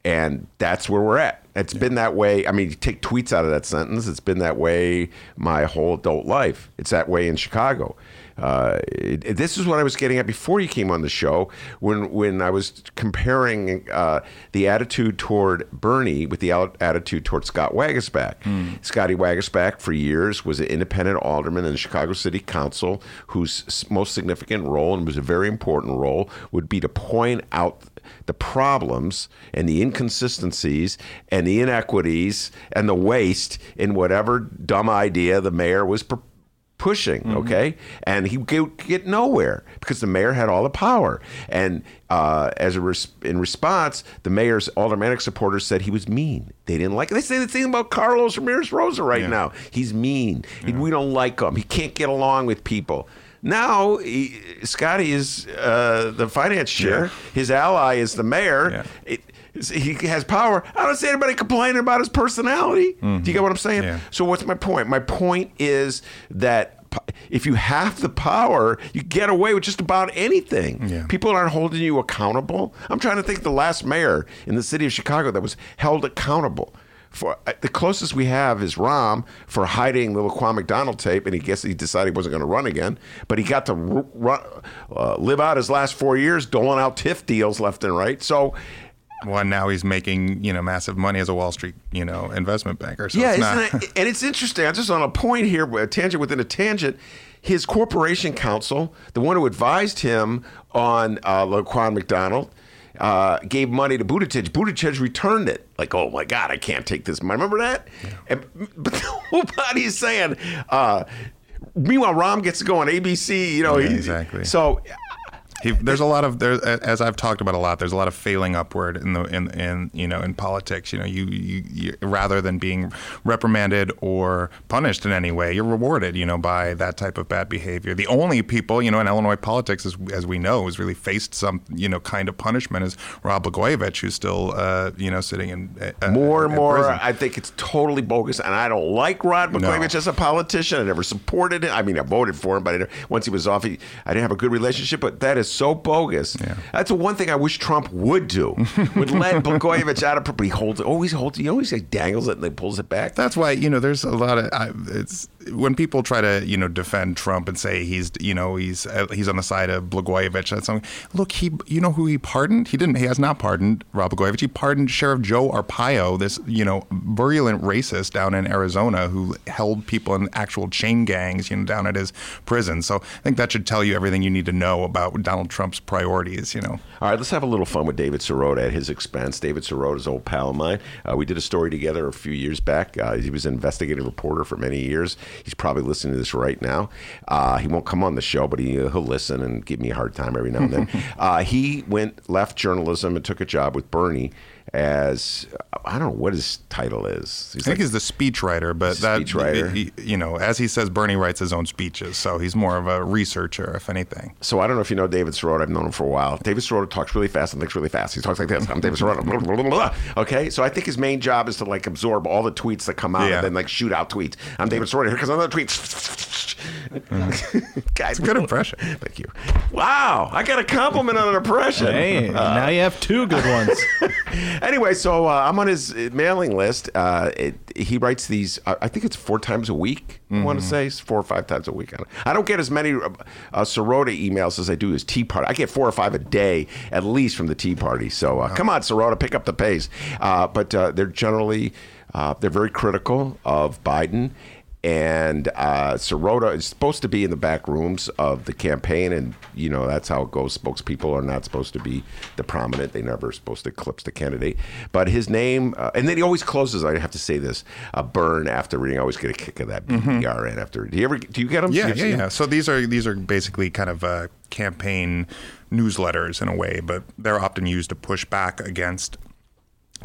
And that's where we're at. It's yeah. been that way. I mean, you take tweets out of that sentence, it's been that way my whole adult life. It's that way in Chicago. Uh, it, this is what I was getting at before you came on the show when when I was comparing uh, the attitude toward Bernie with the attitude toward Scott Waguespack. Mm. Scotty Waguespack for years was an independent alderman in the Chicago City Council whose most significant role and was a very important role would be to point out the problems and the inconsistencies and the inequities and the waste in whatever dumb idea the mayor was proposing pushing, mm-hmm. okay? And he would get nowhere because the mayor had all the power. And uh, as a res- in response, the mayor's aldermanic supporters said he was mean. They didn't like it. They say the thing about Carlos Ramirez Rosa right yeah. now. He's mean. Yeah. We don't like him. He can't get along with people. Now, he, Scotty is uh, the finance chair. Yeah. His ally is the mayor. It, he has power. I don't see anybody complaining about his personality. Mm-hmm. Do you get what I'm saying? Yeah. So what's my point? My point is that if you have the power, you get away with just about anything. Yeah. People aren't holding you accountable. I'm trying to think the last mayor in the city of Chicago that was held accountable. For uh, the closest we have is Rahm for hiding the Laquan McDonald tape, and he guess he decided he wasn't going to run again. But he got to run, uh, live out his last four years doling out TIF deals left and right. So well, now he's making you know massive money as a Wall Street you know investment banker. So yeah, it's not... it, and it's interesting. I'm just on a point here, a tangent within a tangent. His corporation counsel, the one who advised him on uh, Laquan McDonald, uh, gave money to Buttigieg. Buttigieg returned it. Like, oh my God, I can't take this money. Remember that? Yeah. And, but nobody's saying. Uh, meanwhile, Rahm gets to go on ABC. You know, yeah, exactly. So he, there's a lot of there as I've talked about a lot. There's a lot of failing upward in the in, in you know in politics. You know, you, you, you rather than being reprimanded or punished in any way, you're rewarded. You know, by that type of bad behavior. The only people you know in Illinois politics, as, as we know, has really faced some you know kind of punishment is Rod Blagojevich, who's still uh, you know sitting in uh, more and more. Prison. I think it's totally bogus, and I don't like Rod Blagojevich no. as a politician. I never supported him. I mean, I voted for him, but I, once he was off, he, I didn't have a good relationship. But that is so bogus. Yeah. That's the one thing I wish Trump would do. would let Blagojevich out of. But he holds it. Oh, always holds. He always like, dangles it and then pulls it back. That's why you know there's a lot of. I, it's when people try to you know defend Trump and say he's you know he's uh, he's on the side of Blagojevich. That's something. Look, he you know who he pardoned? He didn't. He has not pardoned Rob Blagojevich. He pardoned Sheriff Joe Arpaio, this you know virulent racist down in Arizona who held people in actual chain gangs you know down at his prison. So I think that should tell you everything you need to know about Donald Trump's priorities. You know. All right, let's have a little fun with David Sirota at his expense. David Sirota is an old pal of mine. Uh, we did a story together a few years back. Uh, he was an investigative reporter for many years. He's probably listening to this right now. Uh, he won't come on the show, but he, will listen and give me a hard time every now and then. Uh, he went left journalism and took a job with Bernie as I don't know what his title is. He's I think like, he's the speechwriter, but that speechwriter. He, you know, as he says, Bernie writes his own speeches, so he's more of a researcher, if anything. So I don't know if you know David Sirota. I've known him for a while. David Sirota talks really fast and thinks really fast. He talks like this. I'm David Sirota. okay, so I think his main job is to like absorb all the tweets that come out yeah. and then like shoot out tweets. I'm David Sirota. Here comes another tweet Guys, good impression. Thank you. Wow, I got a compliment on an impression. Hey, now you have two good ones. anyway, so uh, I'm on his uh, mailing list. Uh, it, he writes these. Uh, I think it's four times a week. I want to say it's four or five times a week. I don't, I don't get as many uh, Sirota emails as I do as Tea Party. I get four or five a day at least from the Tea Party. So uh, come on, Sirota, pick up the pace. Uh, but uh, they're generally uh, they're very critical of Biden. And uh, Sirota is supposed to be in the back rooms of the campaign, and you know that's how it goes. Spokespeople are not supposed to be the prominent; they never supposed to eclipse the candidate. But his name, uh, and then he always closes. I have to say this: uh, burn after reading. I always get a kick of that BRN after. Do you ever? Do you get them? Yeah, yeah, yeah. So these are these are basically kind of uh, campaign newsletters in a way, but they're often used to push back against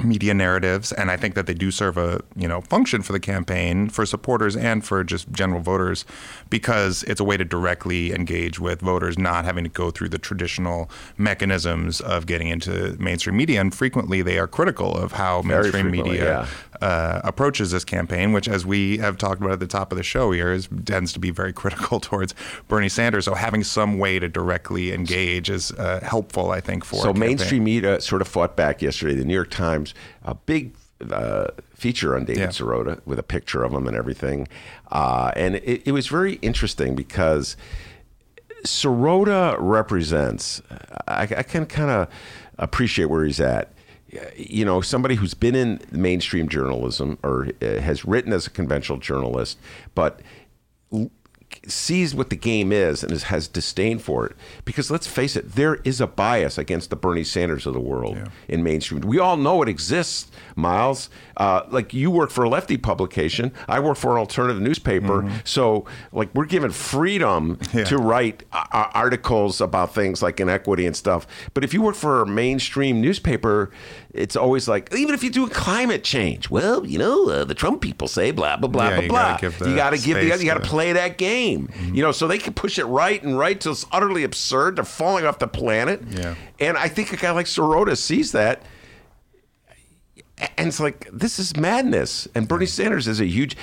media narratives and I think that they do serve a you know function for the campaign for supporters and for just general voters because it's a way to directly engage with voters not having to go through the traditional mechanisms of getting into mainstream media. And frequently they are critical of how Very mainstream media uh, approaches this campaign which as we have talked about at the top of the show here is tends to be very critical towards Bernie Sanders. So having some way to directly engage is uh, helpful I think for So mainstream media sort of fought back yesterday. The New York Times, a big uh, feature on David Yeah. Sirota with a picture of him and everything, uh, and it, it was very interesting because Sirota represents. I, I can kind of appreciate where he's at. You know, somebody who's been in mainstream journalism or uh, has written as a conventional journalist, but sees what the game is and is, has disdain for it. Because let's face it, there is a bias against the Bernie Sanders of the world in mainstream. We all know it exists, Miles. Uh, like you work for a lefty publication, I work for an alternative newspaper. So, like, we're given freedom Yeah. to write uh, articles about things like inequity and stuff. But if you work for a mainstream newspaper, it's always like, even if you do climate change, well, you know, uh, the Trump people say blah blah blah Yeah, blah you blah. gotta give the you got to give, the, you got to play that game. You know, so they can push it right and right till it's utterly absurd. They're falling off the planet. Yeah. And I think a guy like Sirota sees that. And it's like, this is madness. And Bernie Sanders is a huge.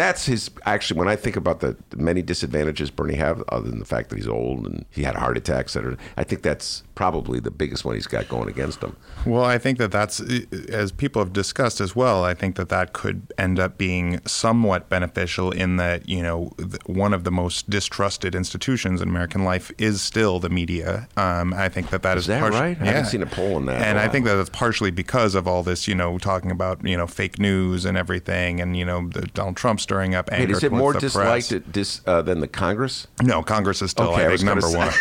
That's his. Actually, when I think about the, many disadvantages Bernie have, other than the fact that he's old and he had a heart attack, et cetera, I think that's probably the biggest one he's got going against him. Well, I think that that's, as people have discussed as well, I think that that could end up being somewhat beneficial in that, you know, one of the most distrusted institutions in American life is still the media. Um, I think that that is, Is that right? I haven't seen a poll on that And I think that that's partially because of all this, you know, talking about, you know, fake news and everything and, you know, the Donald Trump stirring up anger Wait, is it more disliked at dis, uh, than the Congress? No, Congress is still, Okay, I I think, gonna number one.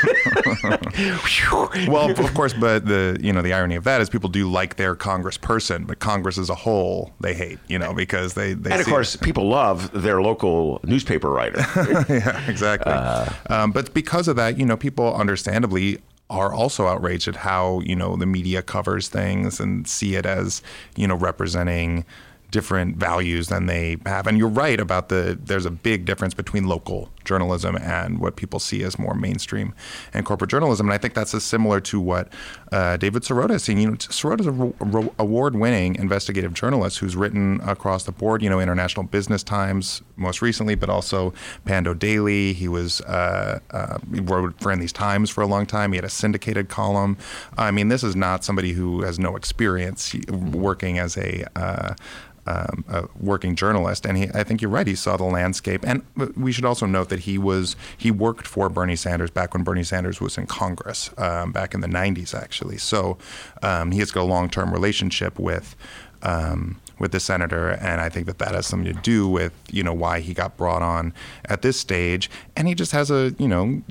well, of course, but the you know the irony of that is people do like their congressperson, but Congress as a whole they hate, you know, because they, they And of course, people love their local newspaper writer. yeah, exactly. um, but because of that, you know, people understandably are also outraged at how you know the media covers things and see it as you know representing different values than they have. And you're right about the there's a big difference between local journalism and what people see as more mainstream and corporate journalism. And I think that's similar to what uh, David Sirota is seeing. You know, Sirota's a ro- ro- award-winning investigative journalist who's written across the board. You know, International Business Times most recently, but also Pando Daily. He was uh, uh, he wrote for In These Times for a long time. He had a syndicated column. I mean, this is not somebody who has no experience working as a uh, um, a working journalist, and he, I think you're right. He saw the landscape, and we should also note that he was he worked for Bernie Sanders back when Bernie Sanders was in Congress, um, back in the '90s, actually. So um, he has got a long-term relationship with. Um, with the senator, and I think that that has something to do with you know why he got brought on at this stage, and he just has a you know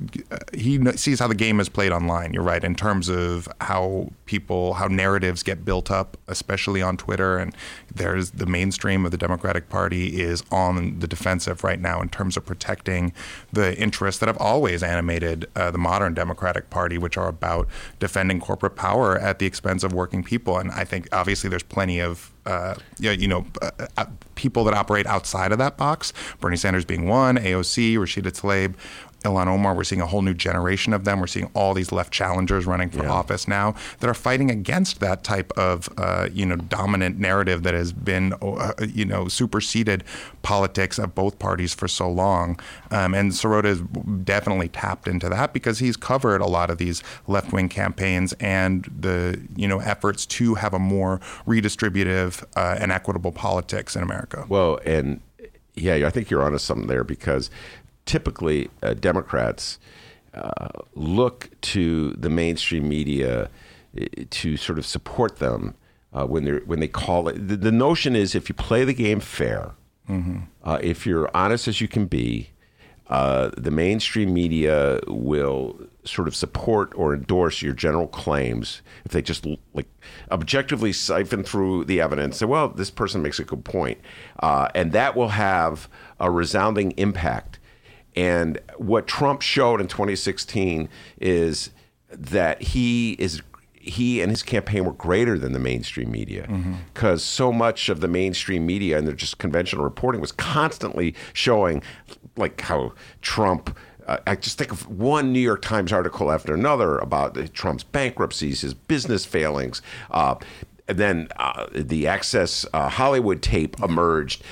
he sees how the game is played online. You're right in terms of how people how narratives get built up, especially on Twitter, and there's the mainstream of the Democratic Party is on the defensive right now in terms of protecting the interests that have always animated uh, the modern Democratic Party, which are about defending corporate power at the expense of working people. And I think obviously there's plenty of uh, yeah, you know, uh, uh, people that operate outside of that box. Bernie Sanders being one, AOC, Rashida Tlaib, Ilhan Omar. We're seeing a whole new generation of them. We're seeing all these left challengers running for yeah. office now that are fighting against that type of uh, you know dominant narrative that has been uh, you know superseded politics of both parties for so long. Um, and Sirota has definitely tapped into that because he's covered a lot of these left wing campaigns and the you know efforts to have a more redistributive uh, and equitable politics in America. Well, and yeah, I think you're onto something there because typically uh, Democrats uh, look to the mainstream media uh, to sort of support them uh, when they when they call it. The, the, notion is if you play the game fair, mm-hmm. Uh, if you're honest as you can be, uh, the mainstream media will sort of support or endorse your general claims if they just like objectively siphon through the evidence say well this person makes a good point uh, and that will have a resounding impact and what Trump showed in 2016 is that he is he and his campaign were greater than the mainstream media because mm-hmm. so much of the mainstream media and their just conventional reporting was constantly showing like how Trump uh, I just think of one New York Times article after another about Trump's bankruptcies, his business failings, uh, and then uh, the Access uh, Hollywood tape emerged,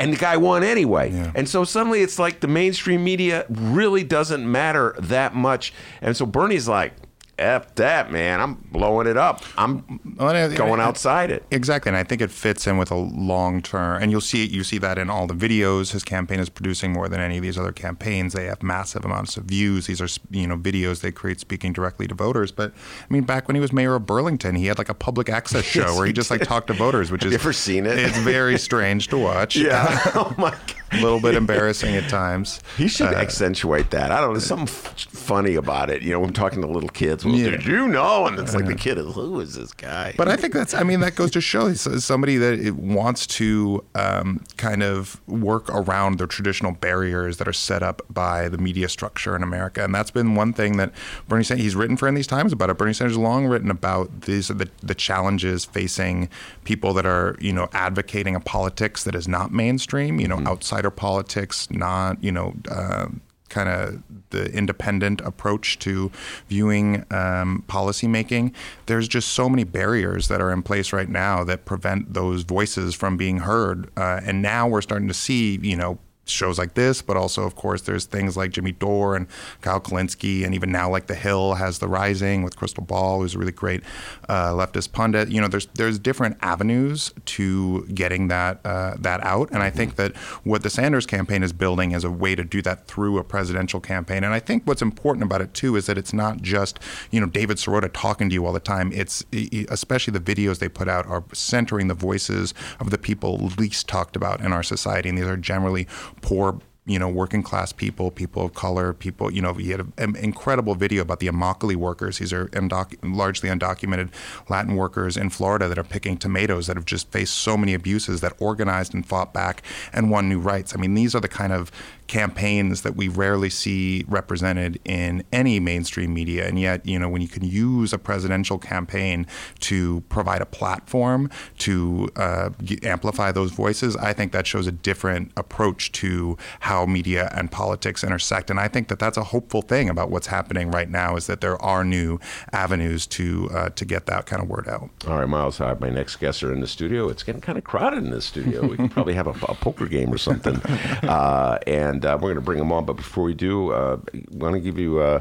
and the guy won anyway. Yeah. And so suddenly it's like the mainstream media really doesn't matter that much. And so Bernie's like, F that, man. I'm blowing it up. I'm going outside it. Exactly. And I think it fits in with a long term. And you'll see you see that in all the videos. His campaign is producing more than any of these other campaigns. They have massive amounts of views. These are, you know, videos they create speaking directly to voters. But I mean, back when he was mayor of Burlington, he had like a public access show yes, where he, he just like talked to voters, which is. you ever seen it? It's very strange to watch. Yeah. oh my God. A little bit embarrassing at times. He should uh, accentuate that. I don't know. There's something f- funny about it. You know, I'm talking to little kids. Well, yeah. Did you know? And it's like the kid is, who is this guy? But I think that's, I mean, that goes to show he's somebody that wants to um, kind of work around the traditional barriers that are set up by the media structure in America. And that's been one thing that Bernie Sanders, he's written for in these times about it. Bernie Sanders has long written about these, the, the challenges facing people that are, you know, advocating a politics that is not mainstream, you know, mm-hmm. outside insider politics, not you know. Uh, kind of the independent approach to viewing um, policymaking. There's just so many barriers that are in place right now that prevent those voices from being heard. Uh, and now we're starting to see, you know, shows like this, but also, of course, there's things like Jimmy Dore and Kyle Kulinski, and even now, like The Hill has The Rising with Krystal Ball, who's a really great uh, leftist pundit. You know, there's there's different avenues to getting that uh, that out, and I think that what the Sanders campaign is building is a way to do that through a presidential campaign. And I think what's important about it too is that it's not just you know David Sirota talking to you all the time. It's especially the videos they put out are centering the voices of the people least talked about in our society, and these are generally poor you know, working class people, people of color, people, you know, he had an incredible video about the Immokalee workers. These are largely undocumented Latin workers in Florida that are picking tomatoes that have just faced so many abuses that organized and fought back and won new rights. I mean, these are the kind of campaigns that we rarely see represented in any mainstream media. And yet, you know, when you can use a presidential campaign to provide a platform to uh, amplify those voices, I think that shows a different approach to how media and politics intersect. And I think that that's a hopeful thing about what's happening right now is that there are new avenues to uh, to get that kind of word out. All right, Miles, I have my next guests are in the studio. It's getting kind of crowded in this studio. We could probably have a, a poker game or something. Uh, and and uh, we're going to bring them on. But before we do, uh, want to give you uh,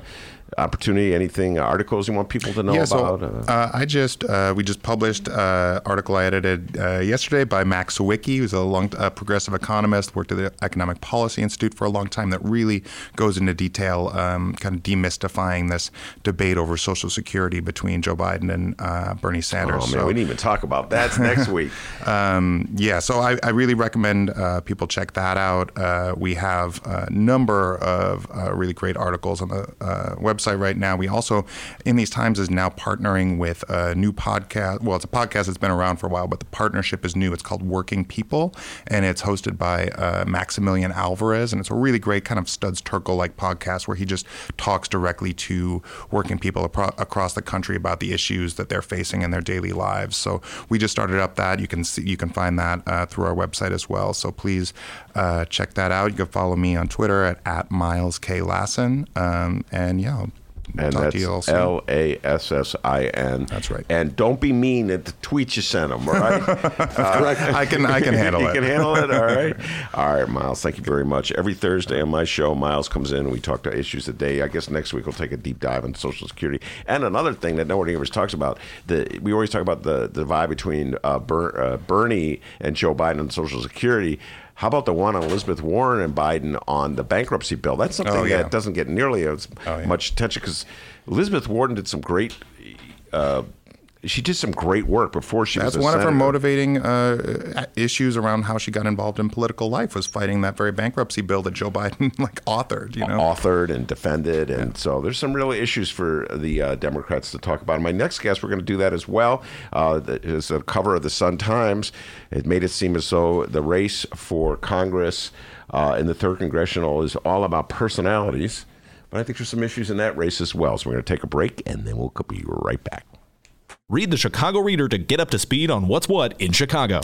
opportunity? Anything uh, articles you want people to know yeah, about? So, uh, uh, I just uh, we just published an uh, article I edited uh, yesterday by Max Sawicky, who's a long progressive economist, worked at the Economic Policy Institute for a long time. That really goes into detail, um, kind of demystifying this debate over Social Security between Joe Biden and Bernie Sanders. Oh man, so, we didn't even talk about that next week. um, yeah, so I, I really recommend people check that out. we have a number of really great articles on the website website right now. We also, in these times, is now partnering with a new podcast. Well, it's a podcast that's been around for a while, but the partnership is new. It's called Working People, and it's hosted by uh, Maximilian Alvarez, and it's a really great kind of Studs Terkel like podcast where he just talks directly to working people apro- across the country about the issues that they're facing in their daily lives. So we just started up that. You can see, you can find that uh, through our website as well. So please uh, check that out. You can follow me on Twitter at, at Miles K Lassin. Um, and yeah, I'll and talk that's to you all soon. L A S S I N. That's right. And don't be mean at the tweets you sent them, all right? Uh, I can I can handle you it. can handle it, all right? All right, Miles, thank you very much. Every Thursday on my show, Miles comes in and we talk to issues a day. I guess next week we'll take a deep dive into Social Security. And another thing that nobody ever talks about, the we always talk about the, the divide between uh, Ber, uh, Bernie and Joe Biden on Social Security. How about the one on Elizabeth Warren and Biden on the bankruptcy bill? That's something Oh, yeah. that doesn't get nearly as Oh, yeah. much attention because Elizabeth Warren did some great. Uh, she did some great work before she That's was. a one of her motivating uh, issues around how she got involved in political life was fighting that very bankruptcy bill that Joe Biden like authored. You know, authored and defended, and so there's some real issues for the uh, Democrats to talk about. And My next guest, we're going to do that as well. Uh, is a cover of the Sun Times. It made it seem as though the race for Congress uh, in the third congressional is all about personalities, but I think there's some issues in that race as well. So we're going to take a break, and then we'll be right back. Read the Chicago Reader to get up to speed on what's what in Chicago.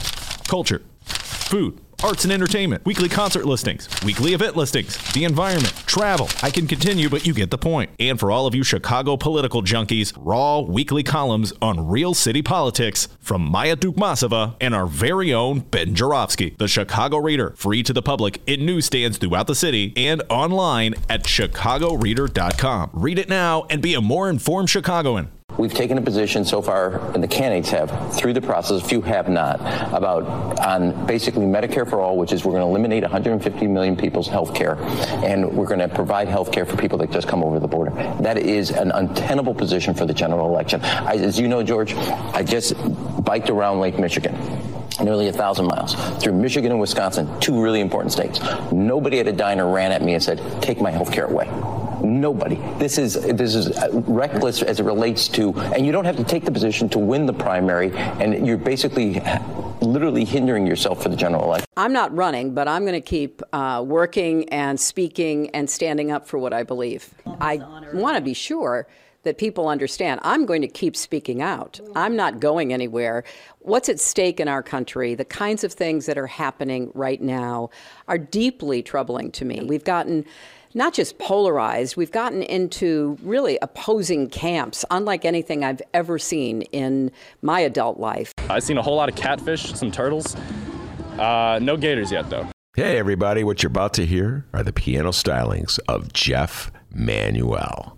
Culture, food, arts and entertainment, weekly concert listings, weekly event listings, the environment, travel. I can continue, but you get the point. And for all of you Chicago political junkies, raw weekly columns on real city politics from Maya Dukmasova and our very own Ben Joravsky. The Chicago Reader, free to the public in newsstands throughout the city and online at chicagoreader.com. Read it now and be a more informed Chicagoan. We've taken a position so far, and the candidates have, through the process, a few have not, about on basically Medicare for all, which is we're going to eliminate 150 million people's health care, and we're going to provide health care for people that just come over the border. That is an untenable position for the general election. I, as you know, George, I just biked around Lake Michigan nearly a thousand miles through Michigan and Wisconsin, two really important states. Nobody at a diner ran at me and said, "Take my health care away." Nobody. This is this is reckless as it relates to, and you don't have to take the position to win the primary, and you're basically literally hindering yourself for the general election. I'm not running, but I'm going to keep uh, working and speaking and standing up for what I believe. I want to be sure that people understand I'm going to keep speaking out. I'm not going anywhere. What's at stake in our country, the kinds of things that are happening right now, are deeply troubling to me. We've gotten not just polarized, we've gotten into really opposing camps, unlike anything I've ever seen in my adult life. I've seen a whole lot of catfish, some turtles. Uh, no gators yet, though. Hey, everybody, what you're about to hear are the piano stylings of Jeff Manuel.